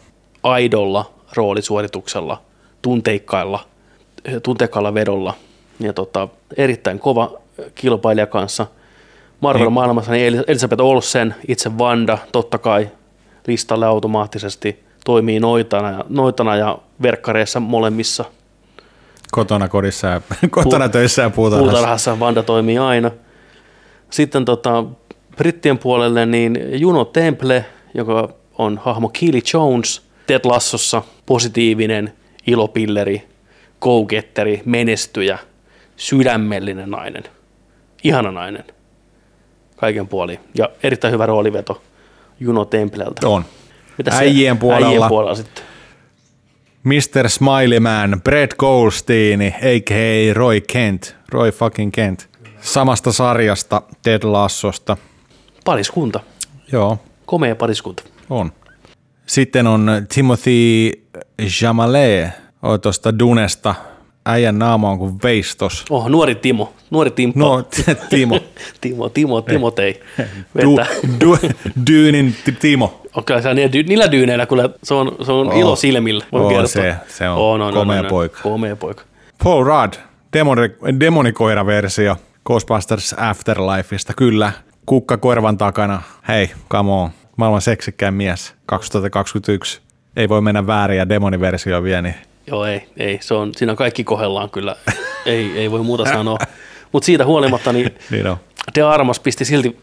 Aidolla roolisuorituksella, tunteikkailla, tunteikkailla vedolla. Ja tota, erittäin kova kilpailija kanssa. Marvel-maailmassa niin El- Elisabeth Olsen, itse Wanda, totta kai listalle automaattisesti toimii noitana ja, noitana ja verkkareissa molemmissa. Kotona kodissa ja kotona töissä ja puutarhassa. Puutarhassa Wanda toimii aina. Sitten tota, brittien puolelle niin Juno Temple, joka on hahmo Keely Jones, Ted Lassossa positiivinen, ilopilleri, go-getteri, menestyjä, sydämellinen nainen. Ihana nainen. Kaiken puoli. Ja erittäin hyvä rooliveto Juno Templeltä. On. Mitä Äijien puolella. Äijien puolella sitten. Mr. Smiley Man, Brett Goldstein, a.k.a. Roy Kent, Roy fucking Kent. Samasta sarjasta, Ted Lassosta. Pariskunta. Joo, Komea pariskunta. on. Sitten on Timothy Jamalet, tuosta Dunesta. Äijän naama on kuin veistos. Oh, nuori Timo. Nuori Timppa. No, Timo. Timo, Timo, Timotei. Du, Vettä. du, Dyynin ti- Timo. Okei, se on niillä, niillä dyyneillä kyllä, se on, se on Oo. ilo silmillä. voin kertoa. se- se on komea poika. Komea poika. Paul Rudd, demoni, demonikoira-versio Ghostbusters Afterlifeista, kyllä. Kukka korvan takana. Hei, come on. Maailman seksikkäin mies 2021. Ei voi mennä väärin ja demoniversio vielä, niin Joo, ei, ei. Se on, siinä kaikki kohdellaan kyllä. ei, ei voi muuta sanoa. Mutta siitä huolimatta, niin niin on. De Armas pisti silti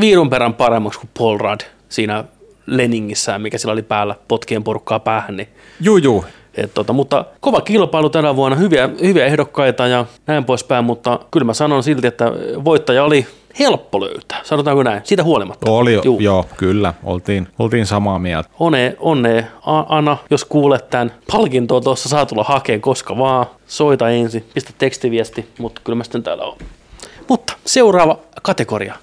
viidun perän paremmaksi kuin Paul Rudd siinä Leningissään, mikä sillä oli päällä, potkien porukkaa päähän, niin Juu, juu. Et tota, mutta kova kilpailu tänä vuonna, hyviä, hyviä ehdokkaita ja näin poispäin, mutta kyllä mä sanon silti, että voittaja oli helppo löytää, sanotaanko näin, siitä huolimatta. Oli Juu. joo, kyllä. Oltiin, oltiin samaa mieltä. One, onne, Anna, jos kuulet tämän palkintoa tuossa, saa tulla hakeen koska vaan. Soita ensin, pistä tekstiviesti, mutta kyllä mä sitten täällä on. Mutta seuraava kategoria.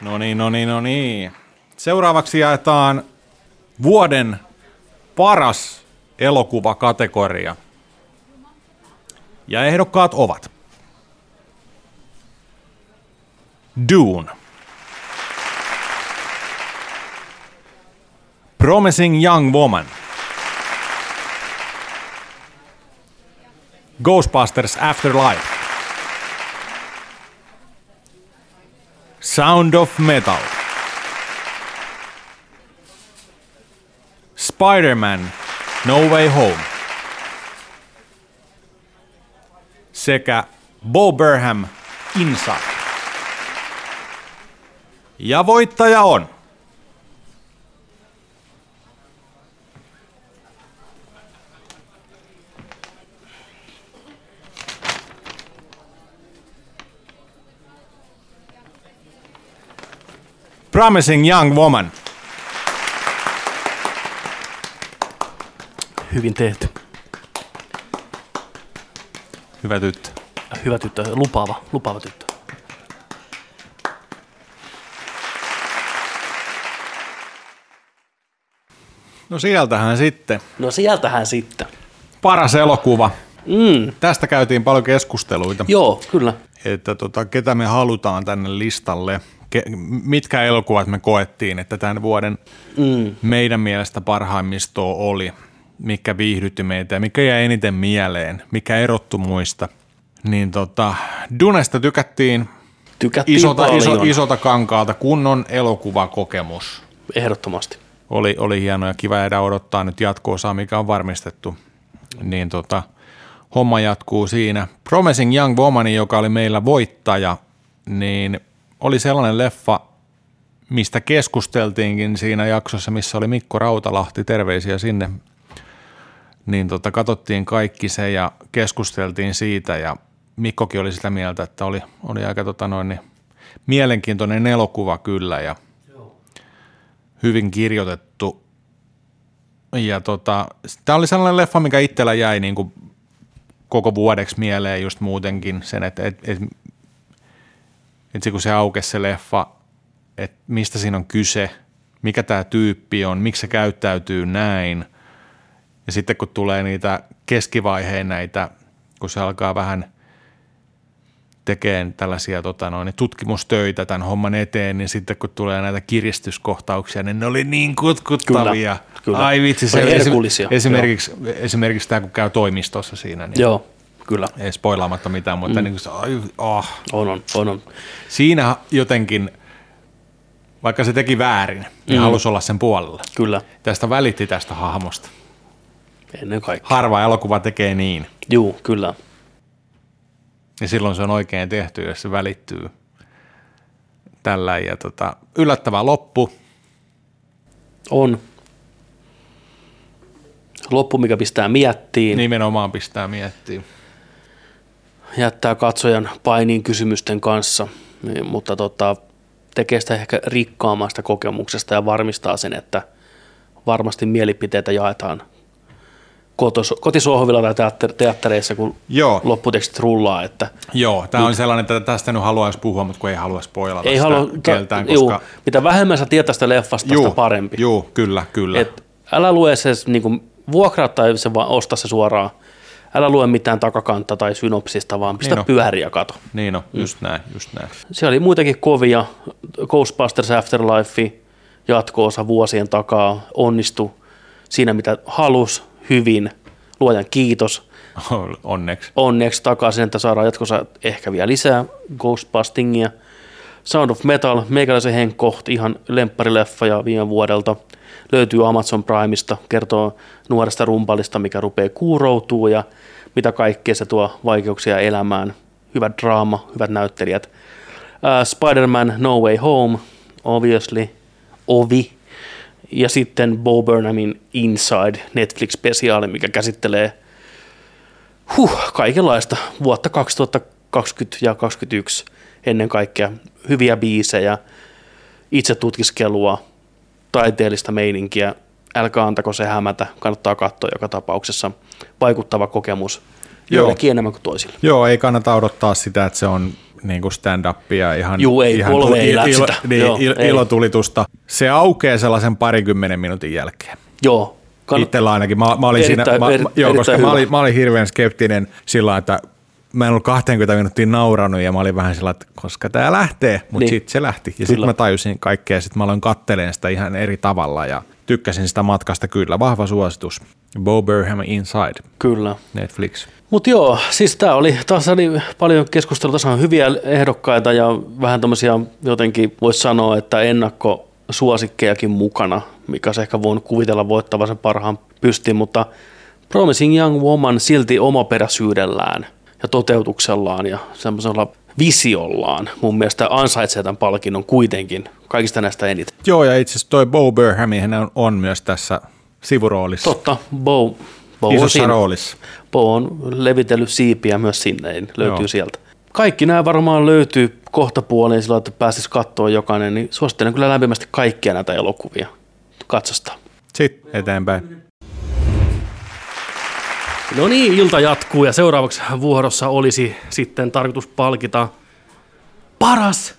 No niin, no niin, no niin. Seuraavaksi jaetaan vuoden paras elokuvakategoria. Ja ehdokkaat ovat Dune, Promising Young Woman, Ghostbusters Afterlife, Sound of Metal. Spider-Man No Way Home. Sekä Bo Burnham Inside. Ja voittaja on... Promising Young Woman. Hyvin tehty. Hyvä tyttö. Hyvä tyttö, lupaava, lupaava tyttö. No sieltähän sitten. No sieltähän sitten. Paras elokuva. Mm, Tästä käytiin paljon keskusteluita, joo, kyllä. että tota, ketä me halutaan tänne listalle. Ke- mitkä elokuvat me koettiin, että tämän vuoden Mm. meidän mielestä parhaimmistoa oli, mikä viihdytti meitä ja mikä jäi eniten mieleen, mikä erottu muista. Niin tota, Dunesta tykättiin Tykättiin isota, iso, isota kankaalta, kunnon elokuvakokemus. Ehdottomasti. Oli, oli hieno ja kiva jäädä odottaa nyt jatko-osaa, mikä on varmistettu. Niin tota, homma jatkuu siinä. Promising Young Woman, joka oli meillä voittaja, niin oli sellainen leffa, mistä keskusteltiinkin siinä jaksossa, missä oli Mikko Rautalahti, terveisiä sinne. Niin tota, katsottiin kaikki se ja keskusteltiin siitä ja Mikkokin oli sitä mieltä, että oli, oli aika tota noin, niin, mielenkiintoinen elokuva kyllä ja hyvin kirjoitettu. Ja tota, tämä oli sellainen leffa, mikä itsellä jäi niin kuin koko vuodeksi mieleen just muutenkin sen, että et, et, et kun se aukesi se leffa, että mistä siinä on kyse, mikä tämä tyyppi on, miksi se käyttäytyy näin. Ja sitten kun tulee niitä keskivaiheen näitä, kun se alkaa vähän tekemään tällaisia tota noin, tutkimustöitä tämän homman eteen, niin sitten kun tulee näitä kiristyskohtauksia, niin ne oli niin kutkuttavia. Kyllä, kyllä. Ai vitsi, se Oli esi- herkullisia, esimerkiksi, esimerkiksi tämä, kun käy toimistossa siinä, niin Joo, kyllä. ei spoilaamatta mitään, mutta mm. niin kuin se, ai, oh. On, on, on. on. siinä jotenkin, vaikka se teki väärin, niin Mm. halusi olla sen puolella. Kyllä, Tästä välitti tästä hahmosta. Ennen kaikkea. Harva elokuva tekee niin. Juu, kyllä. Ja silloin se on oikein tehty, jos se välittyy tällä. Ja tota, yllättävä loppu. On. Loppu, mikä pistää miettiin, Nimenomaan pistää miettiä. jättää katsojan painiin kysymysten kanssa, niin, mutta tota, tekee sitä ehkä rikkaammasta kokemuksesta ja varmistaa sen, että varmasti mielipiteitä jaetaan kotos, kotisohvilla tai teatter, teattereissa, kun Joo. lopputekstit rullaa, että Joo, tämä on sellainen, että tästä nyt haluaisi puhua, mutta kun ei halua spoilata ei sitä halua, keltään, juu, koska... mitä vähemmän sä tietää sitä leffasta, sitä parempi. Juu, kyllä, kyllä. Et älä lue se niin vuokraa tai se vaan osta se suoraan. Älä lue mitään takakantta tai synopsista, vaan pistä Niin on. pyöriä kato. Niin on, just näin, just näin. Siellä oli muitakin kovia. Ghostbusters Afterlife, jatko-osa vuosien takaa, onnistu siinä mitä halus, hyvin, luojan kiitos. Onneksi. Onneksi takaisin, että saadaan jatkossa ehkä vielä lisää Ghostbustingia. Sound of Metal, meikäläisen Henkko, ihan lempparileffa ja viime vuodelta. Löytyy Amazon Primeista, kertoo nuoresta rumpalista, mikä rupeaa kuuroutuu ja mitä kaikkea se tuo vaikeuksia elämään. Hyvä draama, hyvät näyttelijät. Uh, Spider-Man No Way Home, obviously, Ovi. Ja sitten Bo Burnhamin Inside Netflix-spesiaali, mikä käsittelee huh, kaikenlaista vuotta 2020 ja 2021 ennen kaikkea. Hyviä biisejä, itse tutkiskelua, taiteellista meininkiä. Älkää antako se hämätä, kannattaa katsoa joka tapauksessa. Vaikuttava kokemus, joillekin enemmän kuin toisille. Joo, ei kannata odottaa sitä, että se on niin kuin stand-upia ihan, Juu, ei, ihan polve ei ilo, niin, Joo, il, ei. ilotulitusta. Se aukeaa sellaisen parikymmenen minuutin jälkeen. Joo, kann- Itsellä ainakin. Mä, mä olin Erittäin- siinä, mä, eri- mä, joo, erittäin koska mä olin, mä olin hirveän skeptinen sillä että mä en ollut 20 minuuttia nauranut ja mä olin vähän sillä, että koska tämä lähtee, mutta Niin. sitten se lähti. Ja sitten mä tajusin kaikkea, sitten mä aloin katteleen sitä ihan eri tavalla ja tykkäsin sitä matkasta kyllä. Vahva suositus. Bo Burnham Inside, kyllä. Netflix. Mutta joo, siis tämä oli, taas oli paljon keskustelua, tässä on hyviä ehdokkaita ja vähän tämmöisiä jotenkin voisi sanoa, että ennakkosuosikkejakin mukana, mikä olisi ehkä voinut kuvitella voittavan sen parhaan pystiin, mutta Promising Young Woman silti omaperäisyydellään ja toteutuksellaan ja semmoisella visiollaan mun mielestä ansaitsee tämän palkinnon kuitenkin kaikista näistä eniten. Joo, ja itse asiassa toi Bo Burnham on, on myös tässä sivuroolissa. Totta, Bo, Bo, on, Isossa siinä, roolissa. Bo on levitellyt siipiä myös sinne, niin löytyy Joo. sieltä. Kaikki nämä varmaan löytyy kohta puoleen sillä, että pääsisi katsoa jokainen, niin suosittelen kyllä lämpimästi kaikkia näitä elokuvia katsostaa. Sitten eteenpäin. No niin, ilta jatkuu ja seuraavaksi vuorossa olisi sitten tarkoitus palkita paras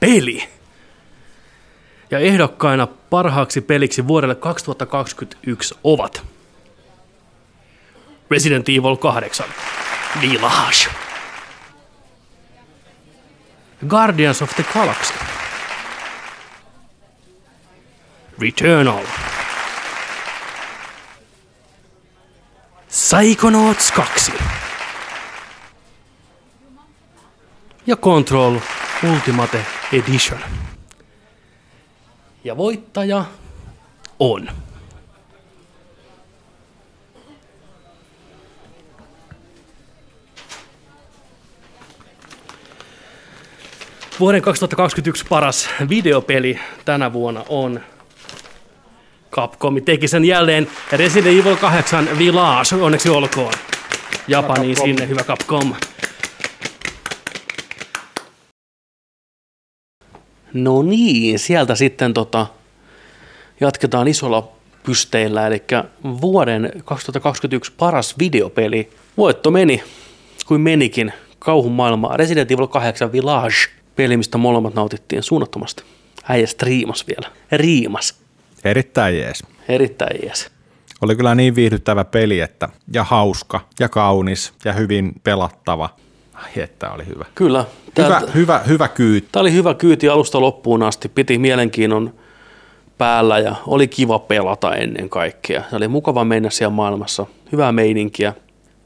peli. Ja ehdokkaina parhaaksi peliksi vuodelle 2021 ovat Resident Evil 8, Village, Guardians of the Galaxy, Returnal, Psychonauts 2 ja Control Ultimate Edition. Ja voittaja on... Vuoden 2021 paras videopeli tänä vuonna on Capcom teki sen jälleen Resident Evil 8 Village, onneksi olkoon. Japaniin Capcom. sinne, hyvä Capcom. No niin, sieltä sitten tota, jatketaan isolla pysteillä, eli vuoden 2021 paras videopeli. Voitto meni, kuin menikin, kauhun maailmaa. Resident Evil 8 Village, peli, mistä molemmat nautittiin suunnattomasti. Äijä striimas vielä. Riimas. Erittäin jees. Erittäin jees. Oli kyllä niin viihdyttävä peli, että ja hauska ja kaunis ja hyvin pelattava. Ai että oli hyvä. Kyllä. Hyvä, Täältä- hyvä, hyvä kyyti. Tämä oli hyvä kyyti alusta loppuun asti, piti mielenkiinnon päällä ja oli kiva pelata ennen kaikkea. Se oli mukava mennä siellä maailmassa, hyvää meininkiä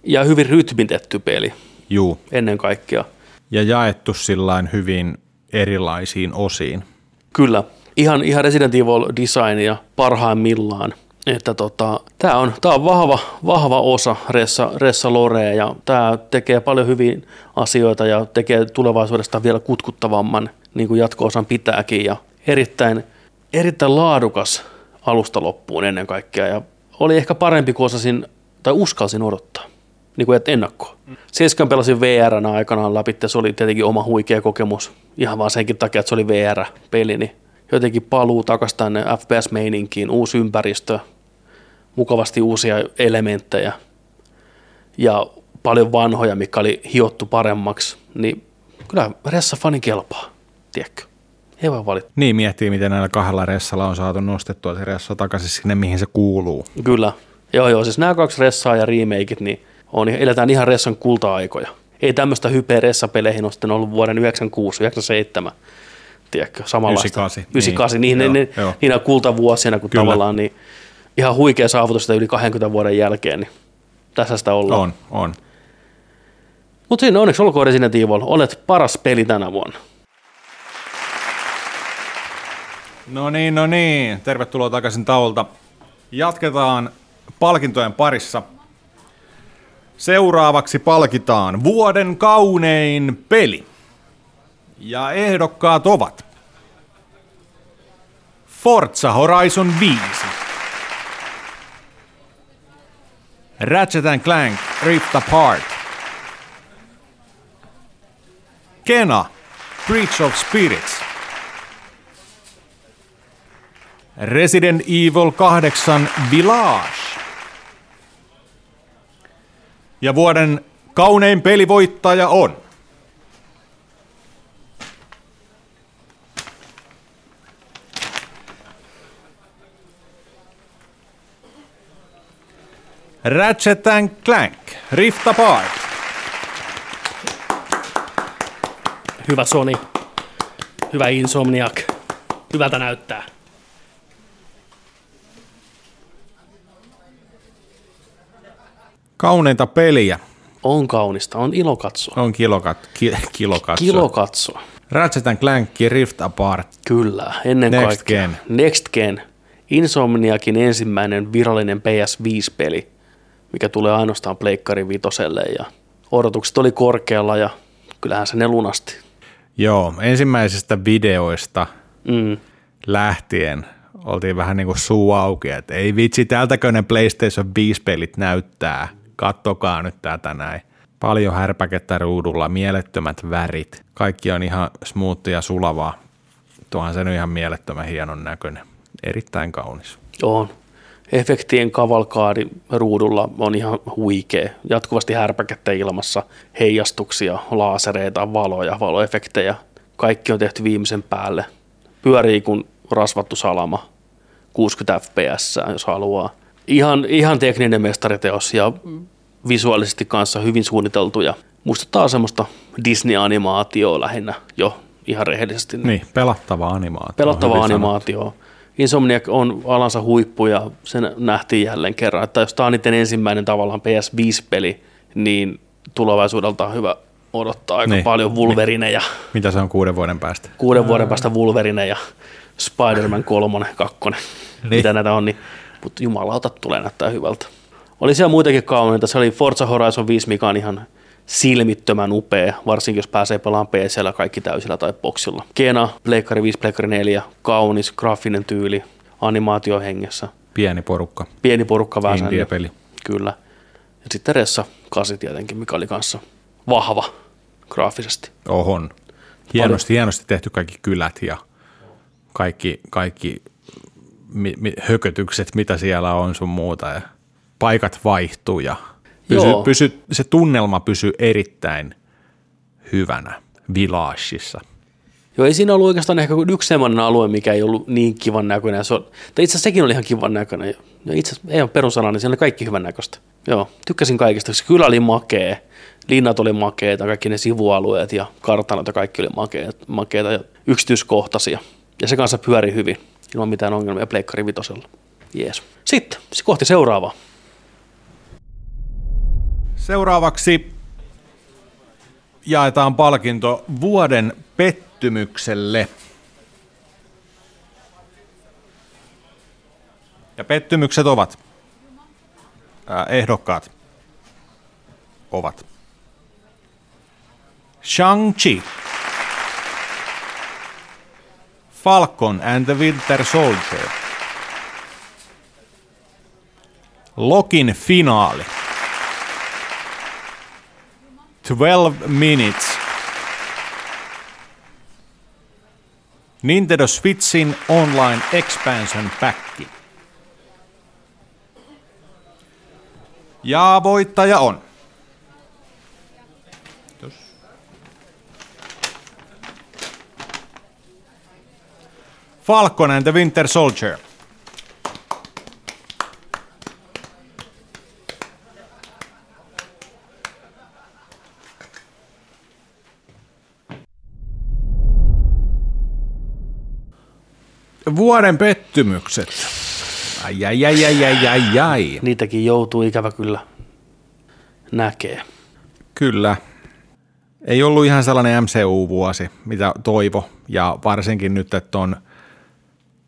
ja hyvin rytmitetty peli Juu. ennen kaikkea. Ja jaettu sillain hyvin erilaisiin osiin. Kyllä, ihan, ihan Resident Evil designia parhaimmillaan. Että tota, tämä on, tää on vahva, vahva osa Ressa, Ressa Lorea ja tämä tekee paljon hyviä asioita ja tekee tulevaisuudesta vielä kutkuttavamman, niin kuin jatko-osan pitääkin. Ja erittäin, erittäin laadukas alusta loppuun ennen kaikkea ja oli ehkä parempi kuin osasin tai uskalsin odottaa, niin kuin ennakkoa. Seiskan pelasin VR aikanaan läpi, ja se oli tietenkin oma huikea kokemus, ihan vaan senkin takia, että se oli VR-peli, niin jotenkin paluu takaisin tänne FPS-meininkiin, uusi ympäristö, mukavasti uusia elementtejä ja paljon vanhoja, mikä oli hiottu paremmaksi, niin kyllä Ressa fani kelpaa, tiedätkö? Ei voi valita. Niin miettii, miten näillä kahdella ressalla on saatu nostettua se ressa takaisin sinne, mihin se kuuluu. Kyllä. Joo, joo, siis nämä kaksi Ressaa ja remakeit, niin on, eletään ihan Ressan kulta-aikoja. Ei tämmöistä hypeä Ressa-peleihin ole sitten ollut vuoden 96, 97, tiedätkö, samanlaista. 98, 98, niin. niin, Joo, niin, joo. niinä kultavuosina, kun Kyllä. tavallaan, niin ihan huikea saavutus sitä yli 20 vuoden jälkeen, niin tässä sitä ollaan. On, on. Mutta siinä onneksi olkoon Resident Evil, olet paras peli tänä vuonna. No niin, no niin. Tervetuloa takaisin tauolta. Jatketaan palkintojen parissa. Seuraavaksi palkitaan vuoden kaunein peli. Ja ehdokkaat ovat Forza Horizon 5, Ratchet Clank Rift Apart, Kena Breach of Spirits, Resident Evil 8 Village. Ja vuoden kaunein pelivoittaja on... Ratchet Clank Rift Apart. Hyvä Sony, hyvä Insomniac, hyvältä näyttää. Kauneinta peliä On kaunista, on ilo katsoa. on kilokat, ki, kilokatso. Kilo katsoa. Ratchet Clank Rift Apart. Kyllä, ennen Next kaikkea. Gen. Next Gen. Insomniakin ensimmäinen virallinen PS5-peli, mikä tulee ainoastaan Pleikkari Vitoselle ja odotukset oli korkealla ja kyllähän se ne lunasti. Joo, ensimmäisistä videoista Mm. lähtien oltiin vähän niin kuin suu auki, että ei vitsi, tältäkö ne PlayStation 5-pelit näyttää. Kattokaa nyt tätä näin. Paljon härpäkettä ruudulla, mielettömät värit. Kaikki on ihan smoothia ja sulavaa. Tuohan se nyt ihan mielettömän hienon näköinen. Erittäin kaunis. On. Efektien kavalkaadi ruudulla on ihan huikea. Jatkuvasti härpäkettä ilmassa, heijastuksia, laasereita, valoja, valoefektejä. Kaikki on tehty viimeisen päälle. Pyörii kuin rasvattu salama. 60 fps, jos haluaa. Ihan, ihan tekninen mestariteos ja visuaalisesti kanssa hyvin suunniteltu ja muistuttaa semmoista Disney-animaatioa lähinnä jo ihan rehellisesti. Niin, pelattava animaatio. Pelattava Hyvin sanottu. animaatio. Insomniac on alansa huippu ja sen nähtiin jälleen kerran, että jos tämä on niiden ensimmäinen tavallaan PS5-peli, niin tulevaisuudelta on hyvä odottaa aika Niin. niin. paljon Wolverineja. Mitä se on kuuden vuoden päästä? Kuuden vuoden päästä Wolverine ja Spider-Man 3, 2, niin. mitä näitä on, niin, mutta jumalauta tulee näyttää hyvältä. Oli siellä muitakin kauniita, se oli Forza Horizon 5, mikä on ihan silmittömän upea, varsinkin jos pääsee pelaamaan PCllä kaikki täysillä tai boksilla. Kena, Pleikkari 5, Pleikkari 4, kaunis, graafinen tyyli, animaatio hengessä, Pieni porukka. pieni porukka vähän Indie-peli. Kyllä. Ja sitten Ressa 8 tietenkin, mikä oli kanssa vahva graafisesti. Ohon. Hienosti, hienosti tehty kaikki kylät ja kaikki, kaikki mi, mi, hökötykset, mitä siellä on sun muuta. Ja paikat vaihtuu ja pysy, Joo. pysy, se tunnelma pysyy erittäin hyvänä Villageissa. Joo, ei siinä ollut oikeastaan ehkä kuin yksi sellainen alue, mikä ei ollut niin kivan näköinen. Se on, tai itse asiassa sekin oli ihan kivan näköinen. Ja itse asiassa ei ole perusana, niin siellä oli kaikki hyvän näköistä. Joo, tykkäsin kaikista. Se kylä oli makea, linnat oli makeita, kaikki ne sivualueet ja kartanot ja kaikki oli makeita, makeita ja yksityiskohtaisia. Ja se kanssa pyöri hyvin, ilman mitään ongelmia Pleikkari vitosella. Jees. Sitten, kohti seuraavaa. Seuraavaksi jaetaan palkinto vuoden pettymykselle. Ja pettymykset ovat, ää, ehdokkaat ovat Shang-Chi, Falcon and the Winter Soldier, Lokin finaali, 12 minutes. Nintendo Switchin online expansion pack. Ja voittaja on. Falcon and the Winter Soldier. Vuoden pettymykset. Ai, ai, ai, ai, ai, ai, ai. Niitäkin joutuu ikävä kyllä näkee. Kyllä. Ei ollut ihan sellainen MCU-vuosi, mitä toivo. Ja varsinkin nyt, että on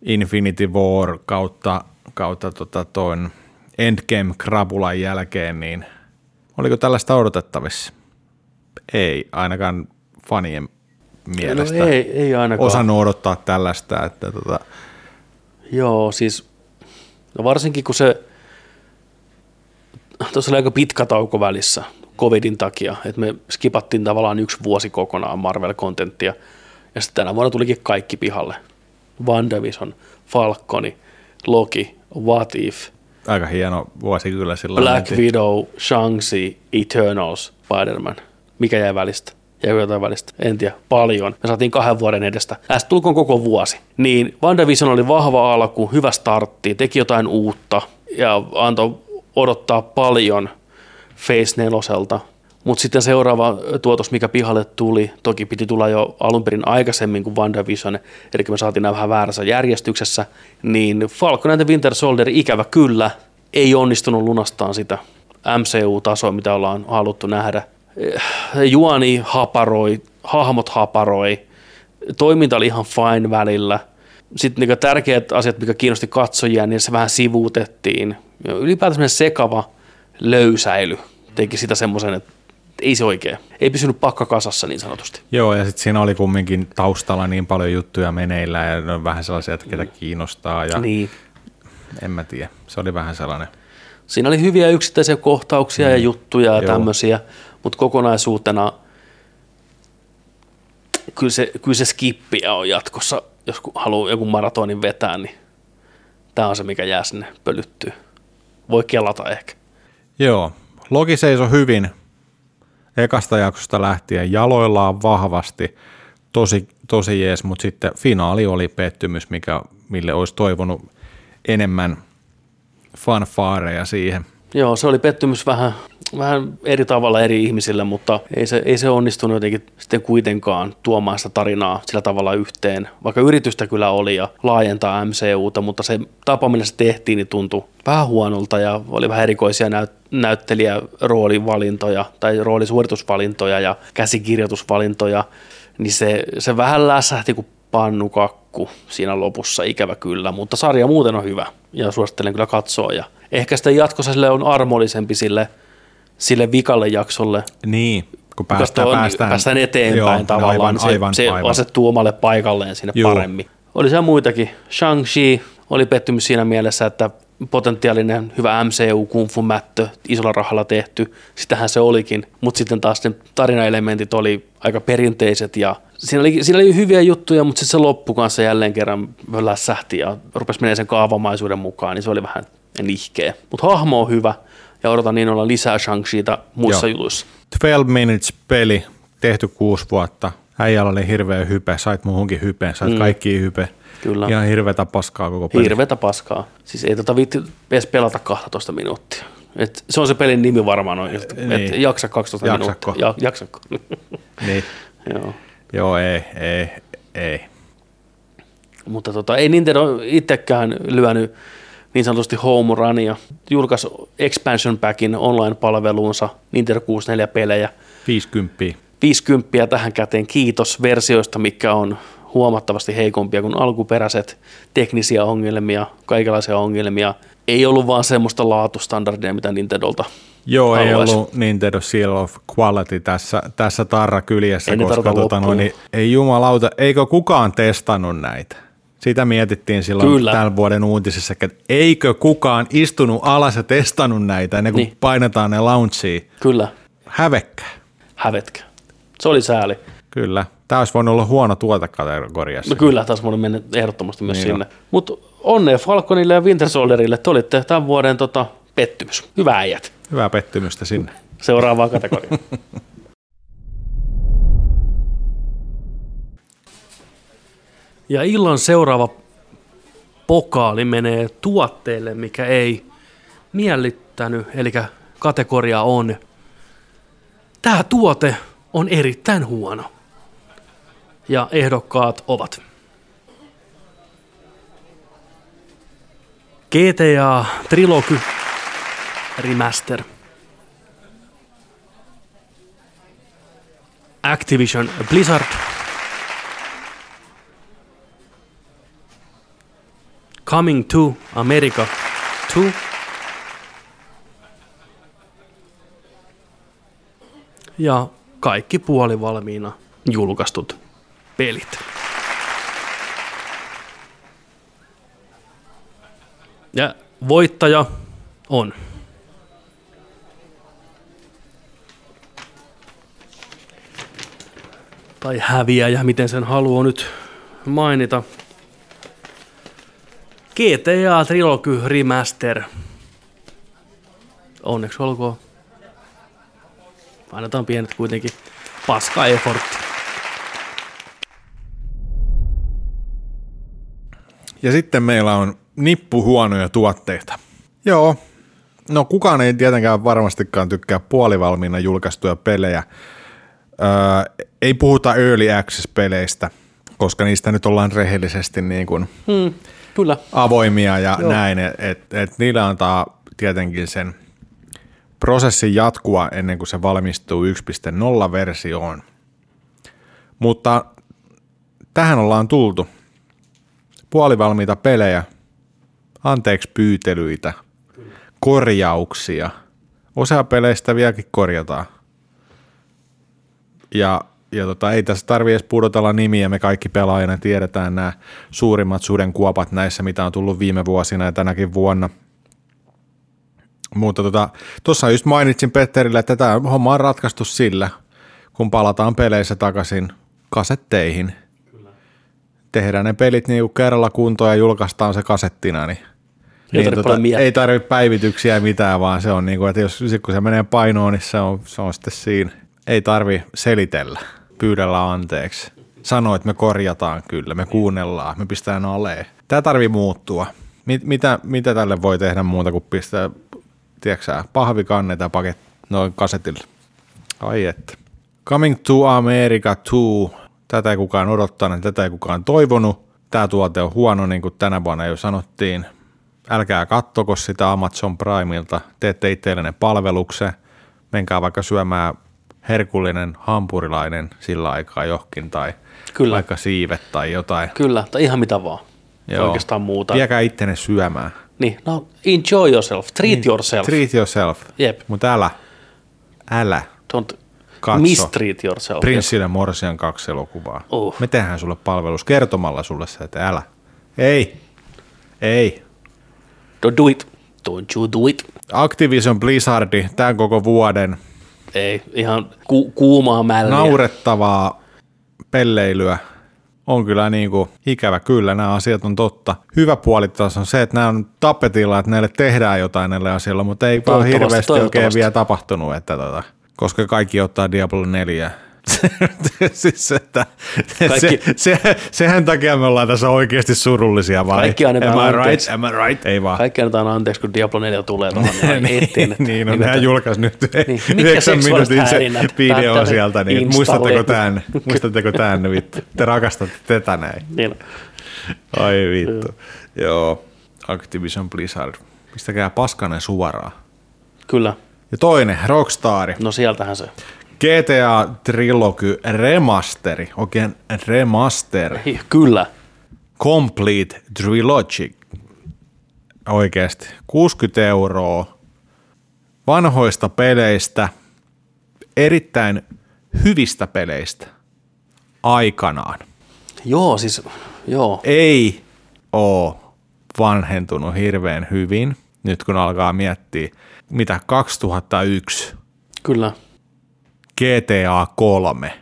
Infinity War kautta, kautta tota ton Endgame Krabulan jälkeen, niin oliko tällaista odotettavissa? Ei, ainakaan fanien mielestä. No ei, ei ainakaan. Osannut odottaa tällaista, että tota, Joo, siis no varsinkin kun se, tuossa oli aika pitkä tauko välissä covidin takia, että me skipattiin tavallaan yksi vuosi kokonaan Marvel-kontenttia, ja sitten tänä vuonna tulikin kaikki pihalle. WandaVision, Falconi, Loki, What If, aika hieno vuosi kyllä sillä Black Widow, Shang-Chi, Eternals, Spider-Man. Mikä jäi välistä? Jäi jotain välistä? En tiedä. Paljon. Me saatiin kahden vuoden edestä. Tästä tulkoon koko vuosi. Niin WandaVision oli vahva alku, hyvä startti, teki jotain uutta ja antoi odottaa paljon Phase 4. Mutta sitten seuraava tuotos, mikä pihalle tuli, toki piti tulla jo alun perin aikaisemmin kuin WandaVision, eli me saatiin nämä vähän väärässä järjestyksessä, niin Falcon and the Winter Soldier ikävä kyllä ei onnistunut lunastaan sitä MCU-tasoa, mitä ollaan haluttu nähdä. Eh, Juoni haparoi, hahmot haparoi, toiminta oli ihan fine välillä. Sitten niin tärkeät asiat, mikä kiinnosti katsojia, niin se vähän sivuutettiin. Ylipäätään sekava löysäily teki sitä semmoisen, että ei se oikein. Ei pysynyt pakka kasassa niin sanotusti. Joo, ja sitten siinä oli kumminkin taustalla niin paljon juttuja meneillä ja ne on vähän sellaisia, että ketä kiinnostaa ja Niin. en mä tiedä. Se oli vähän sellainen. Siinä oli hyviä yksittäisiä kohtauksia ja juttuja ja Joo. tämmöisiä, mutta kokonaisuutena kyllä se, kyllä se skippiä on jatkossa, jos haluaa joku maratonin vetää, niin tämä on se, mikä jää sinne pölyttyy. Voi kelata ehkä. Joo, Loki seisoi hyvin ekasta jaksosta lähtien jaloillaan vahvasti, tosi, tosi jees, mutta sitten finaali oli pettymys, mikä, mille olisi toivonut enemmän fanfaareja siihen. Joo, se oli pettymys vähän, vähän eri tavalla eri ihmisille, mutta ei se, ei se onnistunut jotenkin sitten kuitenkaan tuomaan sitä tarinaa sillä tavalla yhteen. Vaikka yritystä kyllä oli ja laajentaa MCUta, mutta se tapa, millä se tehtiin, niin tuntui vähän huonolta ja oli vähän erikoisia näyt- näyttelijäroolivalintoja tai roolisuoritusvalintoja ja käsikirjoitusvalintoja, niin se, se vähän lässähti kuin pannukakku siinä lopussa, ikävä kyllä, mutta sarja muuten on hyvä ja suosittelen kyllä katsoa ja ehkä sitten jatkossa sille on armollisempi sille, sille vikalle jaksolle, Niin, kun päästään, on- päästään, päästään eteenpäin Joo, tavallaan, aivan, niin se, aivan, se aivan. asettuu omalle paikalleen sinne Juu. paremmin. Oli siellä muitakin. Shang-Chi oli pettymys siinä mielessä, että potentiaalinen hyvä MCU kung fu mättö, isolla rahalla tehty, sitähän se olikin, mutta sitten taas ne tarinaelementit oli aika perinteiset ja siinä oli, siinä oli hyviä juttuja, mutta sitten se loppu kanssa jälleen kerran lässähti ja rupesi menemään sen kaavamaisuuden mukaan, niin se oli vähän nihkeä. Mutta hahmo on hyvä ja odotan niin olla lisää Shang-Chita muissa Joo. jutuissa. 12 Minutes peli, tehty kuusi vuotta. Äijällä oli hirveä hype, sait muuhunkin hype, sait mm. kaikki hype. Kyllä. Ihan hirveätä paskaa koko peli. Hirveätä paskaa. Siis ei tota viitti edes pelata 12 minuuttia. Et se on se pelin nimi varmaan noin, että Niin. et jaksa 12 Jaksakko. minuuttia. Ja, jaksakko. Niin. Joo. Joo, ei, ei, ei. Mutta tota, ei Nintendo itsekään lyönyt niin sanotusti home runia. Julkaisi expansion packin online-palveluunsa Nintendo 64-pelejä. 50. 50 tähän käteen kiitos versioista, mikä on huomattavasti heikompia kuin alkuperäiset, teknisiä ongelmia, kaikenlaisia ongelmia. Ei ollut vaan semmoista laatustandardia, mitä Nintendolta Joo, ei haluaisi. ollut Nintendo Seal of Quality tässä, tässä tarra kyljessä, Ei koska tota, noin, niin, ei jumalauta, eikö kukaan testannut näitä? Sitä mietittiin silloin Kyllä. tämän vuoden uutisissa, että eikö kukaan istunut alas ja testannut näitä ennen kuin Niin. painetaan ne launchiin. Kyllä, Hävekkää. hävetkä. Se oli sääli. Kyllä. Tämä olisi voinut olla huono tuotekategoriassa. No kyllä, taas voinut mennä ehdottomasti myös Niin sinne. Mutta onnea Falconille ja Winter Soldierille. Te olitte tämän vuoden tota, pettymys. Hyvä äijät. Hyvää pettymystä sinne. Seuraavaan kategoriaan. Ja illan seuraava pokaali menee tuotteelle, mikä ei miellyttänyt, eli kategoria on Tämä tuote on erittäin huono. Ja ehdokkaat ovat GTA Trilogy Remaster – Activision Blizzard. Coming to America 2. Ja kaikki puolivalmiina julkaistut pelit. Ja voittaja on tai häviäjä, miten sen haluaa nyt mainita. GTA Trilogy Remaster. Onneksi olkoon. Annetaan pienet kuitenkin. Paska effortti. Ja sitten meillä on nippu huonoja tuotteita. Joo. No kukaan ei tietenkään varmastikaan tykkää puolivalmiina julkaistuja pelejä. Öö, ei puhuta early access-peleistä, koska niistä nyt ollaan rehellisesti niin kuin Hmm, kyllä. avoimia ja Joo. Näin, että et, et niillä antaa tietenkin sen prosessin jatkua ennen kuin se valmistuu 1.0-versioon. Mutta tähän ollaan tultu. Puolivalmiita pelejä, anteeksi pyytelyitä, korjauksia. Osa peleistä vieläkin korjataan. Ja, ja tota, ei tässä tarvi edes pudotella nimiä, me kaikki pelaajana tiedetään nämä suurimmat sudenkuopat näissä, mitä on tullut viime vuosina ja tänäkin vuonna. Mutta tuossa tota, just mainitsin Petterille, että tämä homma on ratkaistu sillä, kun palataan peleissä takaisin kasetteihin. Tehdään ne pelit niinku kerralla kuntoon ja julkaistaan se kasettina, niin Ei tarvitse paljon miettiä. ei tarvitse päivityksiä mitään, vaan se on niin kuin, että jos kun se menee painoon, niin se on, se on sitten siinä. Ei tarvi selitellä, pyydellä anteeksi. Sano, että me korjataan kyllä, me kuunnellaan, me pistetään aleen. Tämä tarvii muuttua. Mit, mitä, mitä tälle voi tehdä muuta kuin pistää, tiedätkö ja paket noin kasetille. Ai että. Coming to America 2. Tätä ei kukaan odottanut, tätä ei kukaan toivonut. Tämä tuote on huono, niin kuin tänä vuonna jo sanottiin. älkää kattoko sitä Amazon Primeilta, teette itsellenne palveluksen, menkää vaikka syömään herkullinen hampurilainen sillä aikaa johonkin tai Kyllä. vaikka siivet tai jotain. Kyllä, tai ihan mitä vaan. Oikeastaan muuta. Viekää ittenne syömään. Niin, no enjoy yourself, treat yourself. Niin. Treat yourself. Jep. Mutta älä, älä Don't Katso. mistreat yourself. Prinssille Morsian kaksi elokuvaa. Uh. Me tehdään sulle palvelus kertomalla sulle se, että älä. Ei. Ei. Don't do it. Don't you do it. Activision Blizzardi tämän koko vuoden Ei, ihan ku- kuumaa mälliä. naurettavaa pelleilyä on kyllä niin kuin ikävä. Kyllä nämä asiat on totta. Hyvä puoli taas on se, että nämä on tapetilla, että näille tehdään jotain näille asioille, mutta ei vaan hirveästi oikein vielä tapahtunut, että tota, koska kaikki ottaa Diablo 4. siis että, Kaikki- se, se, sehän takia me ollaan tässä oikeasti surullisia vai? Kaikki annetaan Am I anteeksi. right? Am I right? Ei vaan. Kaikki annetaan anteeksi, kun Diablo 4 tulee tuohon eteen. niin, niin, no että- nehän julkaisi nyt Niin, mitkä 9 seksuaaliset minuutin se video sieltä, niin muistatteko tämän? Muistatteko tämän vittu? Te rakastatte tätä näin. Niin. Ai vittu. Joo, Activision Blizzard. Pistäkää paskanen suoraan. Kyllä. Ja toinen, Rockstar. No sieltähän se. GTA Trilogy Remasteri. Oikein remaster. Kyllä. Complete Trilogy. Oikeasti. 60 euroa vanhoista peleistä, erittäin hyvistä peleistä aikanaan. Joo, siis, joo. Ei oo vanhentunut hirveän hyvin, nyt kun alkaa miettiä, mitä 2001 Kyllä. GTA 3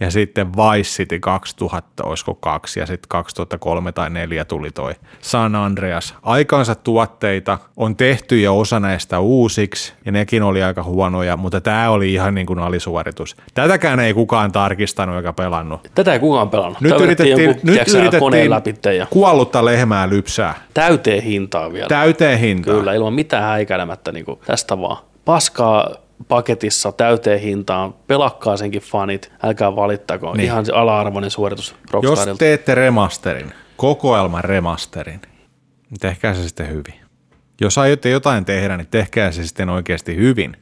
ja sitten Vice City 2000, olisiko kaksi, ja sitten 2003 tai 4 tuli toi San Andreas. Aikansa tuotteita on tehty ja osa näistä uusiksi, ja nekin oli aika huonoja, mutta tämä oli ihan niin kuin alisuoritus. Tätäkään ei kukaan tarkistanut eikä pelannut. Tätä ei kukaan pelannut. Nyt Tämä yritettiin, jonkun, nyt yritettiin läpi ja kuollutta lehmää lypsää. täyteen hintaa vielä. Täyteen hintaan. Kyllä, ilman mitään häikäilemättä niin kuin tästä vaan. Paskaa paketissa täyteen hintaan, pelakkaa senkin fanit, älkää valittako. Niin. Ihan ala-arvoinen suoritus Jos teette remasterin, kokoelman remasterin, niin tehkää se sitten hyvin. Jos aiotte jotain tehdä, niin tehkää se sitten oikeasti hyvin.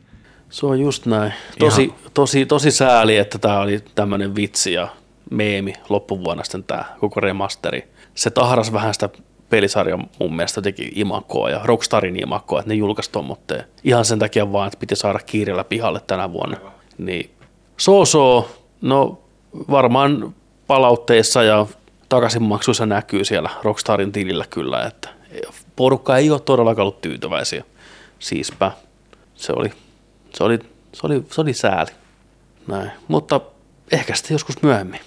Se on just näin. Tosi, tosi, tosi sääli, että tämä oli tämmöinen vitsi ja meemi loppuvuonna sitten tämä koko remasteri. Se tahras vähän sitä pelisarjan mun mielestä teki imakoa ja Rockstarin imakoa, että ne julkaisi tommotteen. Ihan sen takia vaan, että piti saada kiireellä pihalle tänä vuonna. Niin so, so no varmaan palautteissa ja takaisinmaksuissa näkyy siellä Rockstarin tilillä kyllä, että porukka ei ole todellakaan ollut tyytyväisiä. Siispä se oli, se oli, se oli, se oli sääli. Näin. Mutta ehkä sitten joskus myöhemmin.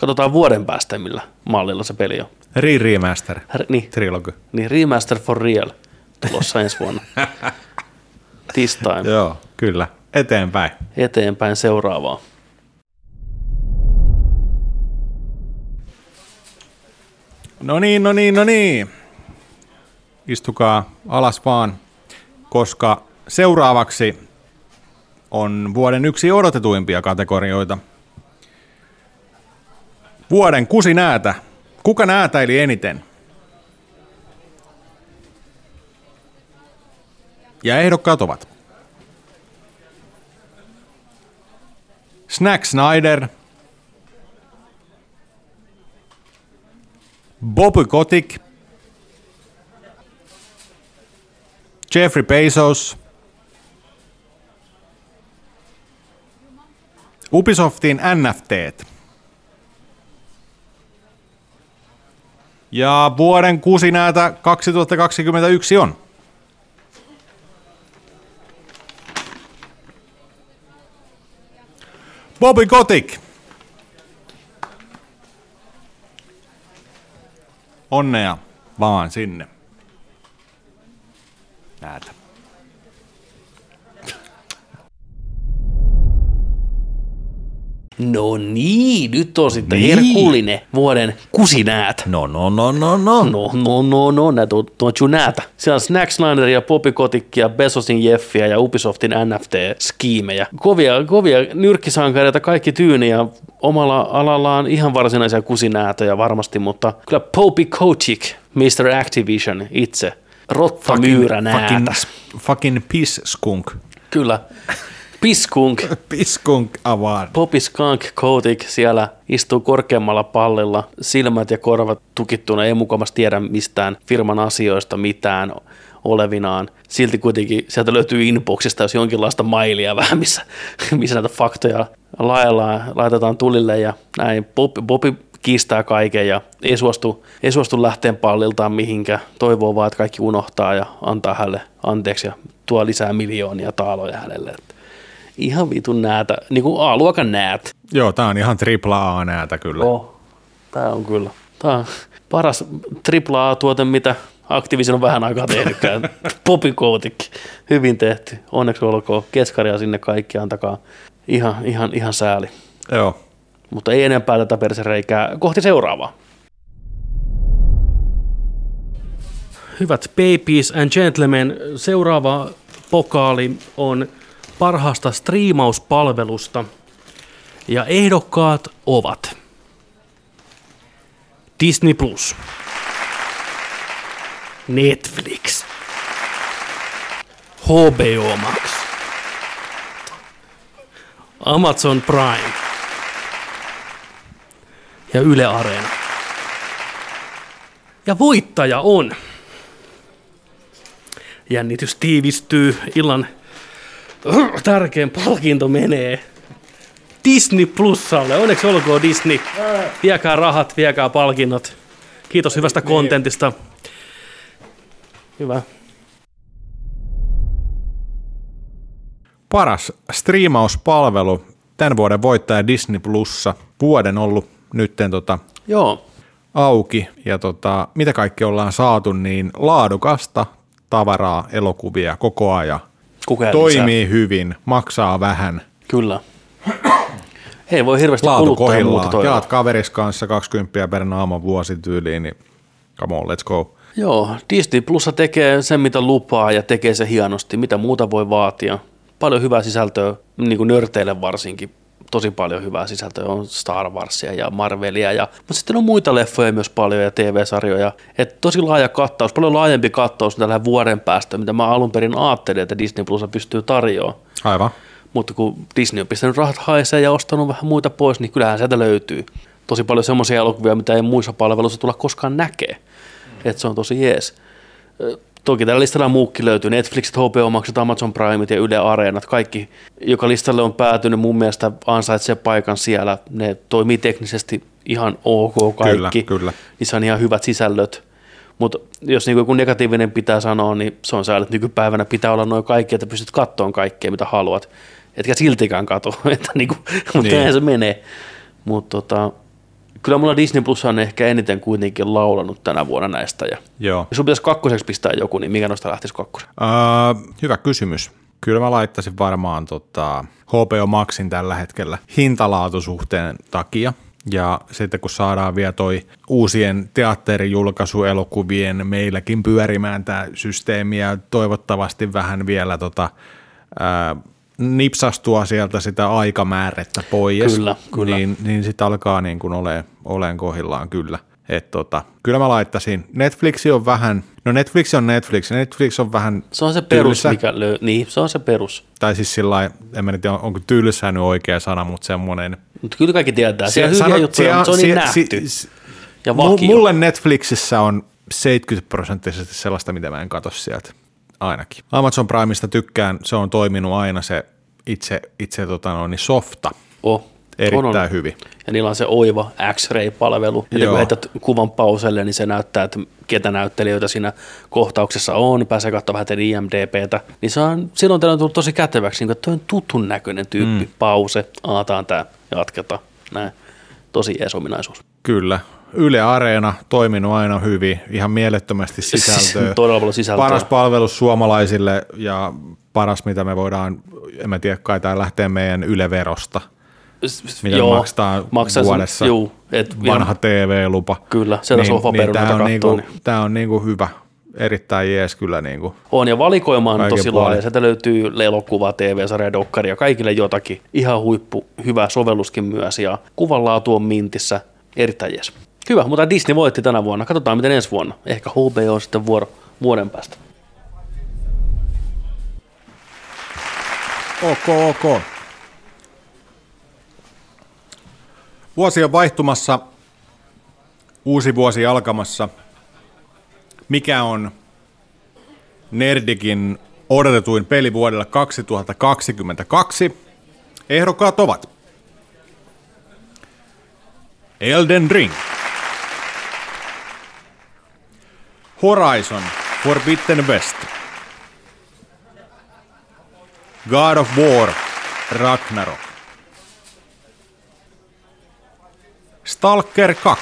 Katsotaan vuoden päästä, millä mallilla se peli on. Re-remaster. R- niin, Trilogy. niin Remaster for Real tulossa ensi vuonna. This time. Joo, kyllä. Eteenpäin. Eteenpäin seuraavaa. No niin, no niin, no niin. Istukaa alas vaan, koska seuraavaksi on vuoden yksi odotetuimpia kategorioita. Vuoden kusi näätä. Kuka näätäili eniten? Ja ehdokkaat ovat Snack Snyder, Bobby Kotick, Jeffrey Bezos, Ubisoftin NFT. Ja vuoden kusinäätä 2021 on. Bobby Kotick. Onnea vaan sinne. Näitä. No niin, nyt on sitten Niin. herkullinen vuoden kusinäät. No, no, no, no, no. No, no, no, no, näitä on tuon näitä. Siellä on Snack Snyderia, Bobby Kotickia, Bezosin Jeffiä ja Ubisoftin NFT-skiimejä. Kovia, kovia nyrkkisankareita, kaikki tyyni ja omalla alallaan ihan varsinaisia kusinäätöjä varmasti, mutta kyllä Bobby Kotick, Mr. Activision itse, rottamyyrä fucking, näätä. fucking piss skunk. Kyllä. Piskunk. Piss skunk award. Poppy Skunk Kotik siellä istuu korkeammalla pallilla, silmät ja korvat tukittuna, ei mukamassa tiedä mistään firman asioista mitään olevinaan. Silti kuitenkin sieltä löytyy inboxista, jos jonkinlaista mailia vähän, missä, missä näitä faktoja laellaan, laitetaan tulille ja näin. Bobby, Bobby kiistää kaiken ja ei suostu, ei suostu lähteen palliltaan mihinkä. Toivoo vaan, että kaikki unohtaa ja antaa hänelle anteeksi ja tuo lisää miljoonia taaloja hänelle. Että ihan vitun näätä, niin kuin A-luokan näät. Joo, tää on ihan tripla A näätä kyllä. Oh, tää on kyllä. Tää on paras AAA-tuote, mitä Activision on vähän aikaa tehnytkään. Popikootikki. Hyvin tehty. Onneksi olkoon. Keskaria sinne kaikki antakaa. Ihan, ihan, ihan sääli. Joo. Mutta ei enempää tätä persereikää. Kohti seuraavaa. Hyvät babies and gentlemen, seuraava pokaali on parhaasta striimauspalvelusta. Ja ehdokkaat ovat Disney Plus, Netflix, HBO Max, Amazon Prime ja Yle Areena. Ja voittaja on. Jännitys tiivistyy. Illan tärkein palkinto menee Disney Plusalle. Onneksi olkoon Disney. Viekää rahat, viekää palkinnot. Kiitos hyvästä kontentista. Hyvä. Paras striimauspalvelu, tämän vuoden voittaja Disney Plussa. Vuoden ollut nytten tota Joo. auki ja tota, mitä kaikki ollaan saatu, niin laadukasta tavaraa, elokuvia koko ajan. Koko ajan Toimii lisää. hyvin, maksaa vähän, Kyllä. Ei voi hirveästi laatu kuluttaa muuta kohillaan. toivoa. Jaat kaveris kanssa 20 per naama vuosityyliin, niin come on, let's go. Joo, Disney Plussa tekee sen, mitä lupaa ja tekee se hienosti. Mitä muuta voi vaatia. Paljon hyvää sisältöä, niin kuin nörteille varsinkin. Tosi paljon hyvää sisältöä on Star Warsia ja Marvelia, ja, mutta sitten on muita leffoja myös paljon ja TV-sarjoja. Et tosi laaja kattaus, paljon laajempi kattaus tällä vuoden päästä, mitä mä alun perin ajattelin, että Disney Plusa pystyy tarjoamaan. Aivan. Mutta kun Disney on pistänyt rahat haisee ja ostanut vähän muita pois, niin kyllähän sieltä löytyy. Tosi paljon semmoisia elokuvia, mitä ei muissa palveluissa tulla koskaan näkee. Että se on tosi jees. Toki tällä listalla muukin löytyy. Netflixit, HBO Maxit, Amazon Primeit ja Yle Areenat. Kaikki, joka listalle on päätynyt, mun mielestä ansaitsee paikan siellä. Ne toimii teknisesti ihan ok kaikki. Kyllä, kyllä. Niissä on ihan hyvät sisällöt. Mutta jos niinku joku negatiivinen pitää sanoa, niin se on sääli, että nykypäivänä pitää olla noin kaikki, että pystyt kattoon kaikkea, mitä haluat. Etkä siltikään kato, että niinku, mutta niin. se menee. Mutta tota, kyllä mulla Disney Plus on ehkä eniten kuitenkin laulanut tänä vuonna näistä. Ja Joo. jos sun pitäisi kakkoseksi pistää joku, niin mikä noista lähtisi kakkoseksi? Uh, hyvä kysymys. Kyllä mä laittaisin varmaan tota, HBO Maxin tällä hetkellä hintalaatusuhteen takia. Ja sitten kun saadaan vielä toi uusien teatterijulkaisuelokuvien meilläkin pyörimään tämä systeemi ja toivottavasti vähän vielä tota, ää, nipsastua sieltä sitä aikamäärettä pois, Kyllä, kyllä. niin, niin sitten alkaa niin kuin ole, olen kohillaan kyllä. Et tota, kyllä mä laittaisin. Netflix on vähän, no Netflix on Netflix, Netflix on vähän Se on se perus, tylsä. mikä löy- Niin, se on se perus. Tai siis sillä en mä nyt tiedä, onko tylsä nyt oikea sana, mutta semmoinen. Mutta kyllä kaikki tietää. Siellä on hyviä juttuja, mutta se on niin nähty. si- ja vakio. Mulle Netflixissä on 70 prosenttisesti sellaista, mitä mä en katso sieltä ainakin. Amazon Primeista tykkään, se on toiminut aina se itse, itse tota noin, niin softa Oh, erittäin on, on. hyvin. Ja niillä on se oiva X-ray-palvelu. Ja Joo. kun heität kuvan pauselle, niin se näyttää, että ketä näyttelijöitä siinä kohtauksessa on. Pääsee katsomaan vähän IMDBtä. Niin se on silloin tällöin tullut tosi käteväksi, niin kuin, on tutun näköinen tyyppi. Mm. Pause, aataan tää, jatketaan. Näin. Tosi jees ominaisuus. Kyllä. Yle Areena toiminut aina hyvin, ihan mielettömästi sisältöä. Todella paljon sisältöä. Paras palvelus suomalaisille ja paras, mitä me voidaan, en mä tiedä, kai tämä lähtee meidän Yle-verosta, mitä Joo, maksetaan maksaa sen- vuodessa. juu, et Vanha ihan- TV-lupa. Kyllä, siellä sohvaperunoita tämä on, kattoo, niinku, niin. tää on niinku hyvä, erittäin jees kyllä. Niinku. On, ja valikoima on tosi laaja. Sieltä löytyy elokuva, TV-sarja, dokkaria, kaikille jotakin. Ihan huippu, hyvä sovelluskin myös, ja kuvanlaatu on mintissä. Erittäin jees. Hyvä, mutta Disney voitti tänä vuonna. Katsotaan, miten ensi vuonna. Ehkä HBO sitten vuoro vuoden päästä. Ok, ok. Vuosi on vaihtumassa, uusi vuosi alkamassa. Mikä on Nerdikin odotetuin peli vuodelle 2022? Ehdokkaat ovat Elden Ring, Horizon Forbidden West, God of War Ragnarok, Stalker 2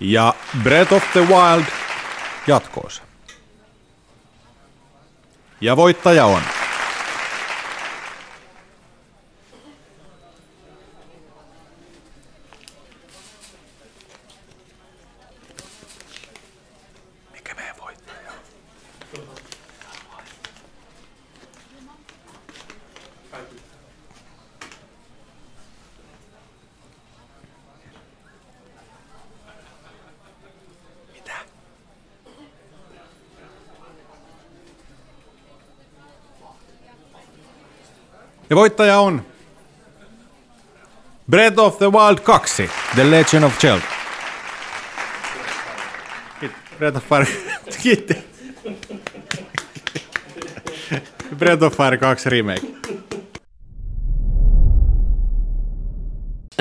ja Breath of the Wild jatkoosa. Ja voittaja on Ja voittaja on Breath of the Wild 2, The Legend of Zelda. Breath of Fire, kiitti. Breath of Fire 2 remake.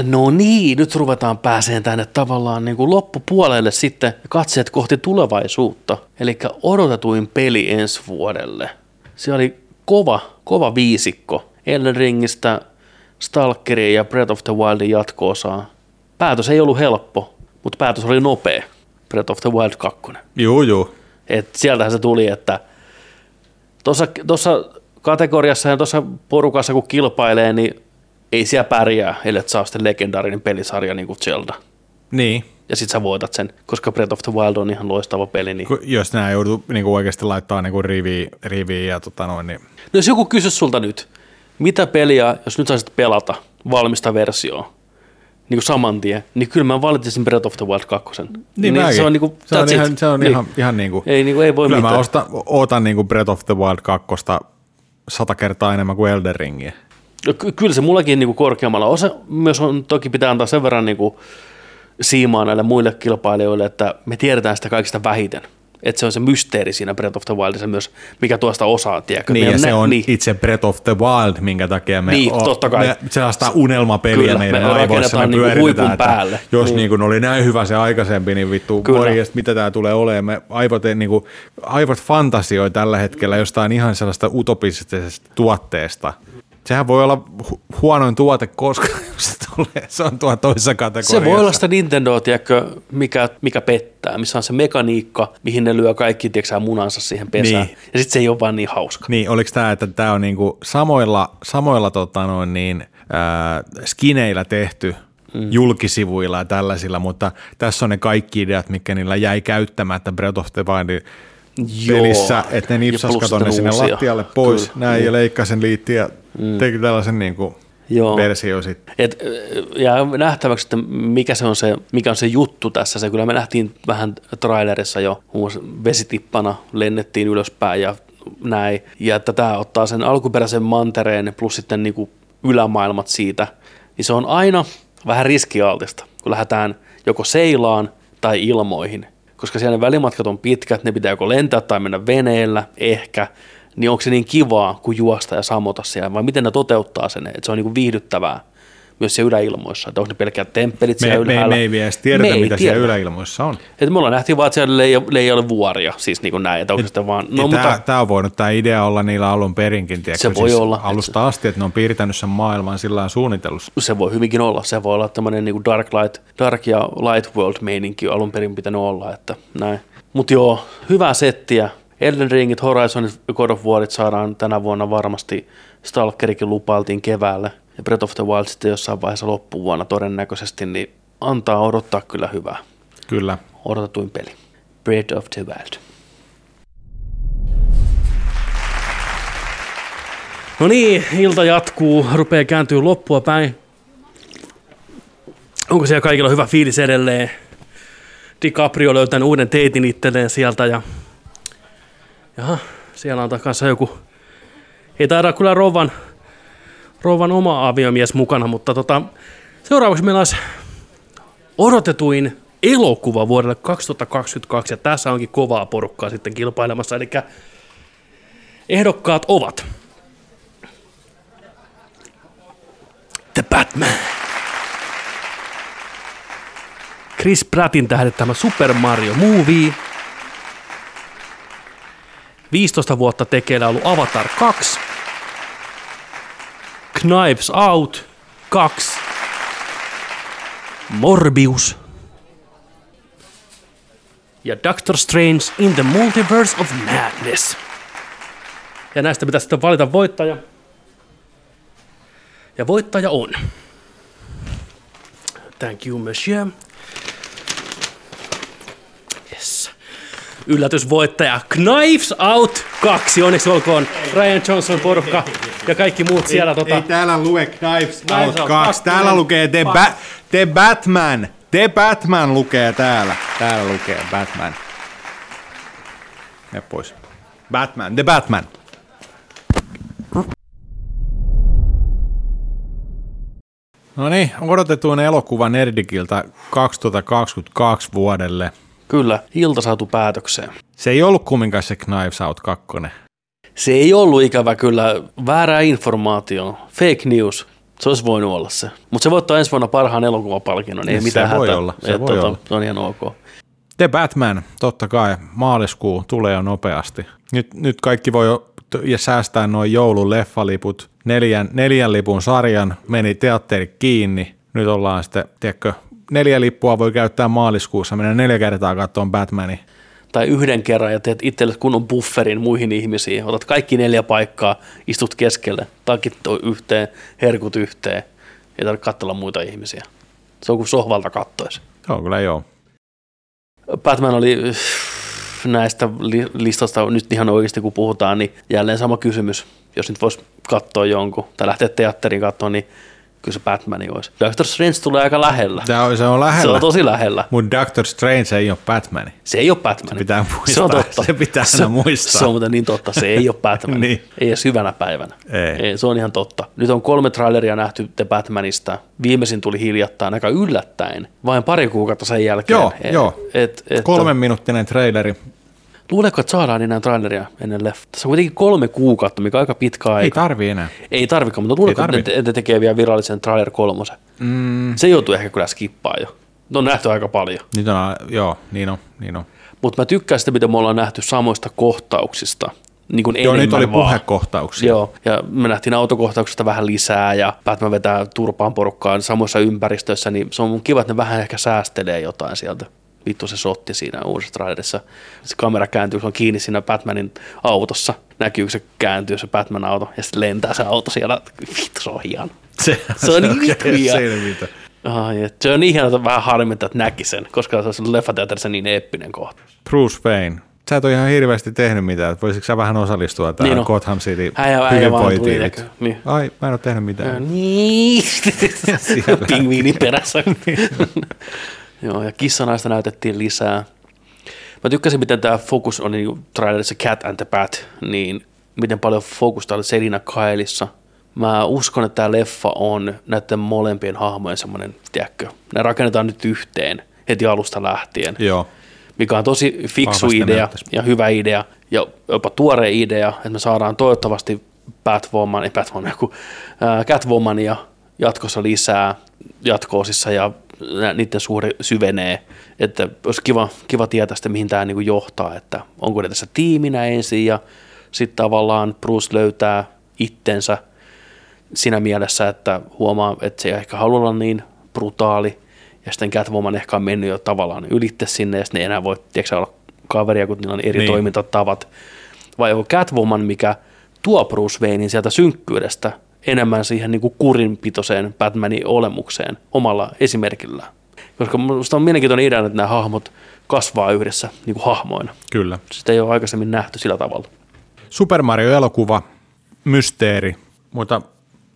No niin, nyt ruvetaan pääseen tänne tavallaan niin kuin loppupuolelle sitten katseet kohti tulevaisuutta. Eli odotetuin peli ensi vuodelle. Se oli kova, kova viisikko. Elden Ringistä, Stalkeria ja Breath of the Wildin jatko-osaa. Päätös ei ollut helppo, mutta päätös oli nopea. Breath of the Wild 2. Juu, juu. Et sieltähän se tuli, että tuossa kategoriassa ja tuossa porukassa kun kilpailee, niin ei siellä pärjää, ellei saa sitten legendaarinen pelisarja niin kuin Zelda. Niin. Ja sit sä voitat sen, koska Breath of the Wild on ihan loistava peli. Niin... Jos nämä joutuu niinku oikeasti laittaa niinku riviin, riviin ja tota noin, niin No jos joku kysyisi sulta nyt, mitä peliä, jos nyt saisit pelata valmista versioa, niin kuin saman tien, niin kyllä mä valitsisin Breath of the Wild 2. Niin, mäkin. se on, niin kuin, se on ihan, it. se on niin. ihan, ihan niin kuin, Ei, niin kuin, ei voi kyllä mitään. mä osta, ootan niin kuin Breath of the Wild 2 sata kertaa enemmän kuin Elden Ringiä. No ky- Kyllä se mullakin niin kuin korkeammalla. Osa myös on, toki pitää antaa sen verran niin kuin siimaa näille muille kilpailijoille, että me tiedetään sitä kaikista vähiten. Että se on se mysteeri siinä Breath of the Wildissa myös, mikä tuosta osaa, tiedätkö? Niin, ja se nä- on niin. itse Breath of the Wild, minkä takia me, Niin, totta kai. me sellaista unelmapeliä Kyllä, meidän me aivoissa me niinku huipun että päälle. Jos Niin. niin. niin oli näin hyvä se aikaisempi, niin vittu, morjesta, mitä tämä tulee olemaan. Me aivot, ei, niin kuin, aivot fantasioi tällä hetkellä jostain ihan sellaista utopistisesta tuotteesta. Sehän voi olla hu- huonoin tuote koskaan, jos se tulee. Se on tuo toisessa kategoriassa. Se voi olla sitä Nintendo, tiedätkö, mikä, mikä pettää, missä on se mekaniikka, mihin ne lyö kaikki tiedätkö, munansa siihen pesään. Niin. Ja sitten se ei ole vaan niin hauska. Niin, oliko tämä, että tämä on niinku samoilla, samoilla tota noin niin, äh, skineillä tehty mm. julkisivuilla ja tällaisilla, mutta tässä on ne kaikki ideat, mitkä niillä jäi käyttämättä Breath of the Wildin pelissä, että ne nipsas ne sinne lattialle pois, Kyllä. Näin, ja leikkasi sen liittiin ja mm. teki tällaisen niinku Joo. versio sitten. Et, ja nähtäväksi, että mikä, se on se, mikä on se juttu tässä. Se kyllä me nähtiin vähän trailerissa jo, muun vesitippana lennettiin ylöspäin ja näin. Ja että tämä ottaa sen alkuperäisen mantereen plus sitten niinku ylämaailmat siitä, niin se on aina vähän riskialtista, kun lähdetään joko seilaan tai ilmoihin. Koska siellä ne välimatkat on pitkät, ne pitää joko lentää tai mennä veneellä, ehkä, niin onko se niin kivaa kuin juosta ja samota siellä, vai miten ne toteuttaa sen, että se on niin viihdyttävää myös siellä yläilmoissa, että onko ne pelkät temppelit Me, siellä me, ylhäällä. me ei vielä edes tiedetä, Me mitä tiedetä. tiedä. siellä yläilmoissa on. Et me ollaan nähtiin vaan, että siellä ei, ei ole vuoria, siis niin kuin näin, että onko se sitten vaan, no mutta tämä, tämä on voinut tämä idea olla niillä alun perinkin, tiedätkö, Se voi siis olla. alusta asti, että ne on piirtänyt sen maailman sillä lailla suunnitellussa. se voi hyvinkin olla, se voi olla tämmöinen niin dark, light, dark ja light world meininki alun perin pitänyt olla, että näin. Mutta joo, hyvää settiä. Elden Ringit, Horizonit, God of Warit saadaan tänä vuonna varmasti. Stalkerikin lupailtiin keväälle. Ja Breath of the Wild sitten jossain vaiheessa loppuvuonna todennäköisesti, niin antaa odottaa kyllä hyvää. Kyllä. Odotetuin peli. Breath of the Wild. No niin, ilta jatkuu, rupeaa kääntyä loppua päin. Onko siellä kaikilla hyvä fiilis edelleen? DiCaprio löytänyt uuden teitin itselleen sieltä ja jaha, siellä on takassa joku, ei taida kyllä rouvan, rouvan oma aviomies mukana, mutta tota, seuraavaksi meillä olisi odotetuin elokuva vuodelle 2022 ja tässä onkin kovaa porukkaa sitten kilpailemassa, eli ehdokkaat ovat The Batman. Chris Prattin tähdettämä Super Mario Movie. 15 vuotta tekeillä ollut Avatar 2. Knives Out 2. Morbius. Ja Doctor Strange in the Multiverse of Madness. Ja näistä pitää sitten valita voittaja. Ja voittaja on. Thank you, monsieur. Yes. Yllätysvoittaja Knives Out 2. Onneksi olkoon Ryan Johnson porukka ja kaikki muut siellä. Tota, Ei täällä lue Knives Knives Out Out 2. kaksi. Täällä lukee The, ba- The Batman. The Batman lukee täällä. Täällä lukee Batman. Mene pois. Batman. The Batman. No niin, odotetuin elokuva Nerdikiltä 2022 vuodelle. Kyllä, ilta saatu päätökseen. Se ei ollut kumminkaan se Knives Out 2. Se ei ollut ikävä kyllä väärää informaatio, fake news. Se olisi voinut olla se. Mutta se voittaa ensi vuonna parhaan elokuvapalkinnon, ei Se mitään voi hätää. olla, se Et voi olla. Se on ihan ok. The Batman, totta kai, maaliskuu tulee jo nopeasti. Nyt, nyt kaikki voi ja säästää noin joululeffaliput. Neljän, neljän lipun sarjan meni teatteri kiinni. Nyt ollaan sitten, tiedätkö, neljä lippua voi käyttää maaliskuussa, mennä neljä kertaa katsomaan Batmania. Tai yhden kerran ja teet itselle kunnon bufferin muihin ihmisiin. Otat kaikki neljä paikkaa, istut keskelle, takit yhteen, herkut yhteen. Ei tarvitse katsella muita ihmisiä. Se on kuin sohvalta kattoisi. Joo, kyllä joo. Batman oli äh, näistä li- listasta nyt ihan oikeasti kun puhutaan, niin jälleen sama kysymys. Jos nyt voisi katsoa jonkun tai lähteä teatteriin katsoa, niin kyllä se Batman olisi. Doctor Strange tulee aika lähellä. Tämä on, se on Se lähellä, on tosi lähellä. mutta Doctor Strange ei ole Batman. Se ei ole Batman. Se pitää muistaa. Se on totta. Se pitää se, muistaa. Se on muuten niin totta. Se ei ole Batman. Niin. Ei edes hyvänä päivänä. Ei. ei. Se on ihan totta. Nyt on kolme traileria nähty The Batmanista. Viimeisin tuli hiljattain aika yllättäen. Vain pari kuukautta sen jälkeen. Joo, joo. Et, et, Kolmen minuuttinen traileri. Luuletko, että saadaan enää traileria ennen leffa? Tässä on kuitenkin kolme kuukautta, mikä on aika pitkä aika. Ei tarvi enää. Ei tarvikaan, mutta luuletko, että ne- ne tekee vielä virallisen trailer kolmosen? Mm. Se joutuu ehkä kyllä skippaa jo. Ne on nähty aika paljon. Nyt on, joo, niin on, niin on. Mutta mä tykkään sitä, mitä me ollaan nähty samoista kohtauksista. Niin kuin Joo, nyt oli vaan. puhekohtauksia. Joo, ja me nähtiin autokohtauksista vähän lisää ja Batman vetää turpaan porukkaan samoissa ympäristöissä, niin se on mun kiva, että ne vähän ehkä säästelee jotain sieltä. Vittu se sotti siinä uudessa trailerissa. Se kamera kääntyy, se on kiinni siinä Batmanin autossa. Näkyy, se kääntyy se Batman-auto ja sitten lentää se auto siellä. Vittu, se on hieno. Se, Se on niin vittu hieno. Ai, et se on niin hieno, että vähän harmittaa, että näki sen, koska se on leffateatterissa niin eeppinen kohta. Bruce Wayne. Sä et ole ihan hirveästi tehnyt mitään. Voisitko sä vähän osallistua tähän Niin niin on. Gotham City hyvinvointiin? niin. Ai, mä en ole tehnyt mitään. Niin, Siellä. pingviinin perässä. Joo, ja kissanaista näytettiin lisää. Mä tykkäsin, miten tämä fokus on niin trailerissa Cat and the Bat, niin miten paljon fokusta oli Selina Kaelissa. Mä uskon, että tämä leffa on näiden molempien hahmojen semmoinen, tiedätkö, ne rakennetaan nyt yhteen heti alusta lähtien Joo. mikä on tosi fiksu Vahvasti idea näyttäisi. ja hyvä idea ja jopa tuore idea, että me saadaan toivottavasti Batwoman, ei Batwoman, joku, ää, Catwomania jatkossa lisää jatkoosissa ja niiden suhde syvenee, että olisi kiva, kiva tietää sitten, mihin tämä niinku johtaa, että onko ne tässä tiiminä ensin ja sitten tavallaan Bruce löytää itsensä siinä mielessä, että huomaa, että se ei ehkä halua olla niin brutaali, ja sitten Catwoman ehkä on mennyt jo tavallaan ylitte sinne, ja sitten ne ei enää voi tiedätkö, olla kaveria, kun niillä on eri niin. toimintatavat. Vai onko Catwoman, mikä tuo Bruce Waynein sieltä synkkyydestä enemmän siihen niin kuin kurinpitoiseen Batmanin olemukseen omalla esimerkillään. Koska minusta on mielenkiintoinen idea, että nämä hahmot kasvaa yhdessä niin kuin hahmoina. Kyllä. Sitä ei ole aikaisemmin nähty sillä tavalla. Super Mario-elokuva, mysteeri, mutta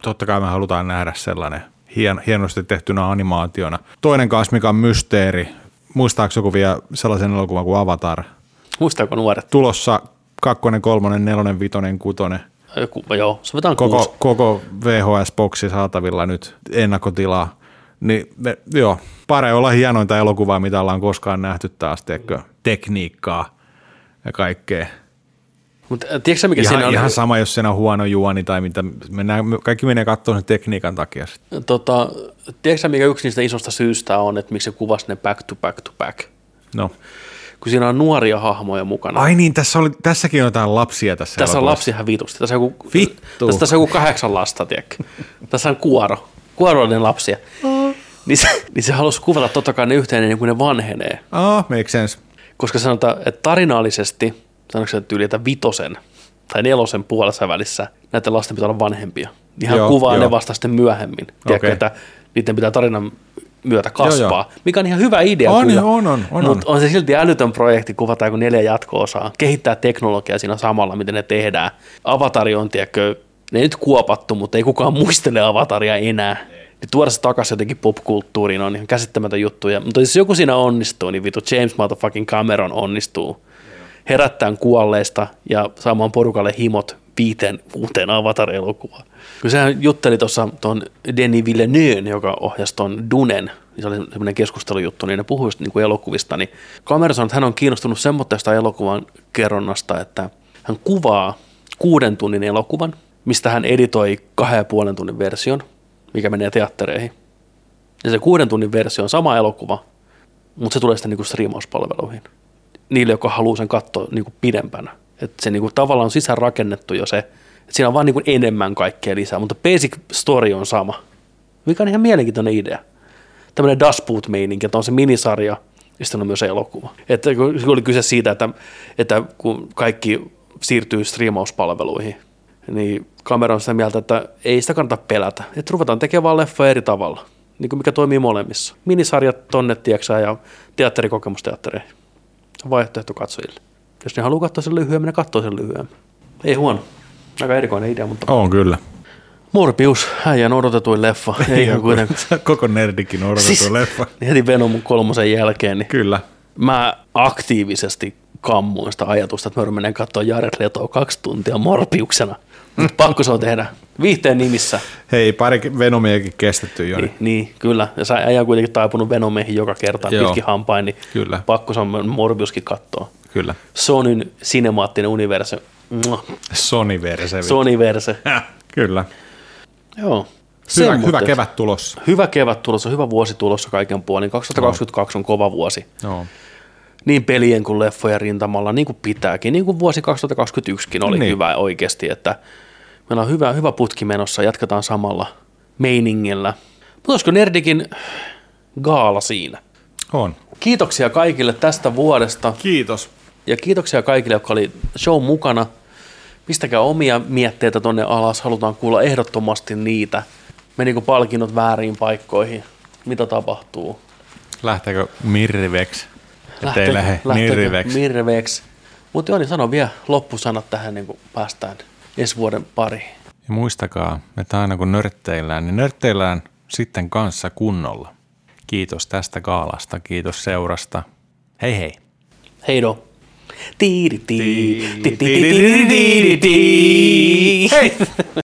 totta kai me halutaan nähdä sellainen hien, hienosti tehtynä animaationa. Toinen kanssa, mikä on mysteeri, muistaako joku vielä sellaisen elokuvan kuin Avatar? Muistaako nuoret? Tulossa kakkonen, kolmonen, nelonen, vitonen, kutonen. Joku, joo, sovitaan Koko, kuusi. koko VHS-boksi saatavilla nyt ennakkotilaa. Niin me, joo, pare olla hienointa elokuvaa, mitä ollaan koskaan nähty taas, tiedätkö, tekniikkaa ja kaikkea. Mutta tiedätkö sä, mikä Ihan, siinä on? ihan sama, jos siinä on huono juoni tai mitä. Mennään, kaikki menee katsomaan sen tekniikan takia. sitten. Tota, tiedätkö mikä yksi niistä isosta syystä on, että miksi se kuvasi ne back to back to back? No. Kun siinä on nuoria hahmoja mukana. Ai niin, tässä oli, tässäkin on jotain lapsia tässä Tässä on lapsia ihan vitusti. Tässä on joku, Vittu. Tässä, tässä on joku kahdeksan lasta, tiedätkö? Tässä on kuoro. Kuoroinen lapsia. Niin se, niin se halusi kuvata totta kai ne yhteen ennen kuin ne vanhenee. Ah, make sense. Koska sanotaan, että tarinallisesti, sanoiko se tyyli, että vitosen tai nelosen puolessa välissä näiden lasten pitää olla vanhempia. Ihan Joo, joo, kuvaa joo. ne vasta sitten myöhemmin. Tiedätkö, Okei. että niiden pitää tarinan myötä kasvaa, Joo, joo. mikä on ihan hyvä idea On, kyllä. on, on, on, Mutta on se silti älytön projekti kuvata joku neljä jatko-osaa, kehittää teknologiaa siinä samalla, miten ne tehdään. Avatari on, tiedätkö, ne nyt kuopattu, mutta ei kukaan muistele avataria enää. Niin tuoda se takaisin jotenkin popkulttuuriin on ihan käsittämätön juttu. Ja, mutta jos joku siinä onnistuu, niin vitu James motherfucking Cameron onnistuu herättämään kuolleista ja saamaan porukalle himot viiteen uuteen Avatar-elokuvaan. Kun sehän jutteli tuossa tuon Denis Villeneuve, joka ohjasi tuon Dunen, niin se oli semmoinen keskustelujuttu, niin ne puhui just niin elokuvista, niin Cameron sanoi, että hän on kiinnostunut semmoista elokuvan kerronnasta, että hän kuvaa kuuden tunnin elokuvan, mistä hän editoi kahden ja puolen tunnin version, mikä menee teattereihin. Ja se kuuden tunnin versio on sama elokuva, mutta se tulee sitten niin striimauspalveluihin niille, jotka haluaa sen katsoa niin pidempänä. Että se niin kuin tavallaan on sisään rakennettu jo se, että siinä on vaan niin kuin enemmän kaikkea lisää, mutta basic story on sama. Mikä on ihan mielenkiintoinen idea. Tämmöinen Dustboot-meininki, että on se minisarja ja sitten on myös elokuva. Että oli kyse siitä, että, että kun kaikki siirtyy striimauspalveluihin, niin kamera on sitä mieltä, että ei sitä kannata pelätä. Että ruvetaan tekemään leffa eri tavalla, niin kuin mikä toimii molemmissa. Minisarjat tonne, tieksää, ja teatterikokemusteattereihin. Se on vaihtoehto katsojille. Jos ne haluaa katsoa sen lyhyemmin, ne katsoo sen lyhyemmin. Ei huono. Aika erikoinen idea, mutta On kyllä. Morbius, äijän odotetuin leffa. Ei ihan kuitenkaan. Koko nerdikin odotettu siis... leffa. Heti Venom kolmosen jälkeen, niin Kyllä. mä aktiivisesti kammuin sitä ajatusta, että mä menen katsoa Jared Letoa kaksi tuntia Morbiuksena. Mutta pakko se on tehdä. Viihteen nimissä. Hei, pari Venomiakin kestetty jo. Niin, niin, kyllä. Ja sä äijä on kuitenkin taipunut Venomeihin joka kerta Joo. pitkin hampain, niin Kyllä. pakko se on Morbiuskin katsoa. Kyllä. Sonyn sinemaattinen universe. Mua. Sony-verse. Sonyverse. Kyllä. Joo. Hyvä, hyvä kevät tulossa. Hyvä kevät tulossa, hyvä vuosi tulossa kaiken puolin. 2022 on kova vuosi. Joo. Niin pelien kuin leffojen rintamalla, niin kuin pitääkin. Niin kuin vuosi 2021kin oli niin. hyvä oikeasti, että meillä on hyvä, hyvä putki menossa, jatketaan samalla meiningillä. Mutta olisiko Nerdikin gaala siinä? On. Kiitoksia kaikille tästä vuodesta Kiitos. ja kiitoksia kaikille, jotka oli show mukana. Pistäkää omia mietteitä tonne alas, halutaan kuulla ehdottomasti niitä. Menikö palkinnot väärin paikkoihin? Mitä tapahtuu? Lähteekö? Ettei lähde nirriveksi. Mirveksi. Mutta joo, niin sano vielä loppusanat tähän, niin kuin päästään ensi vuoden pariin. Ja muistakaa, että aina kun nörtteillään, niin nörtteillään sitten kanssa kunnolla. Kiitos tästä gaalasta, kiitos seurasta. Hei hei. Heido. Tiiri, tiiri, tiiri, tiiri, tiiri, tiiri, tiiri. Hei!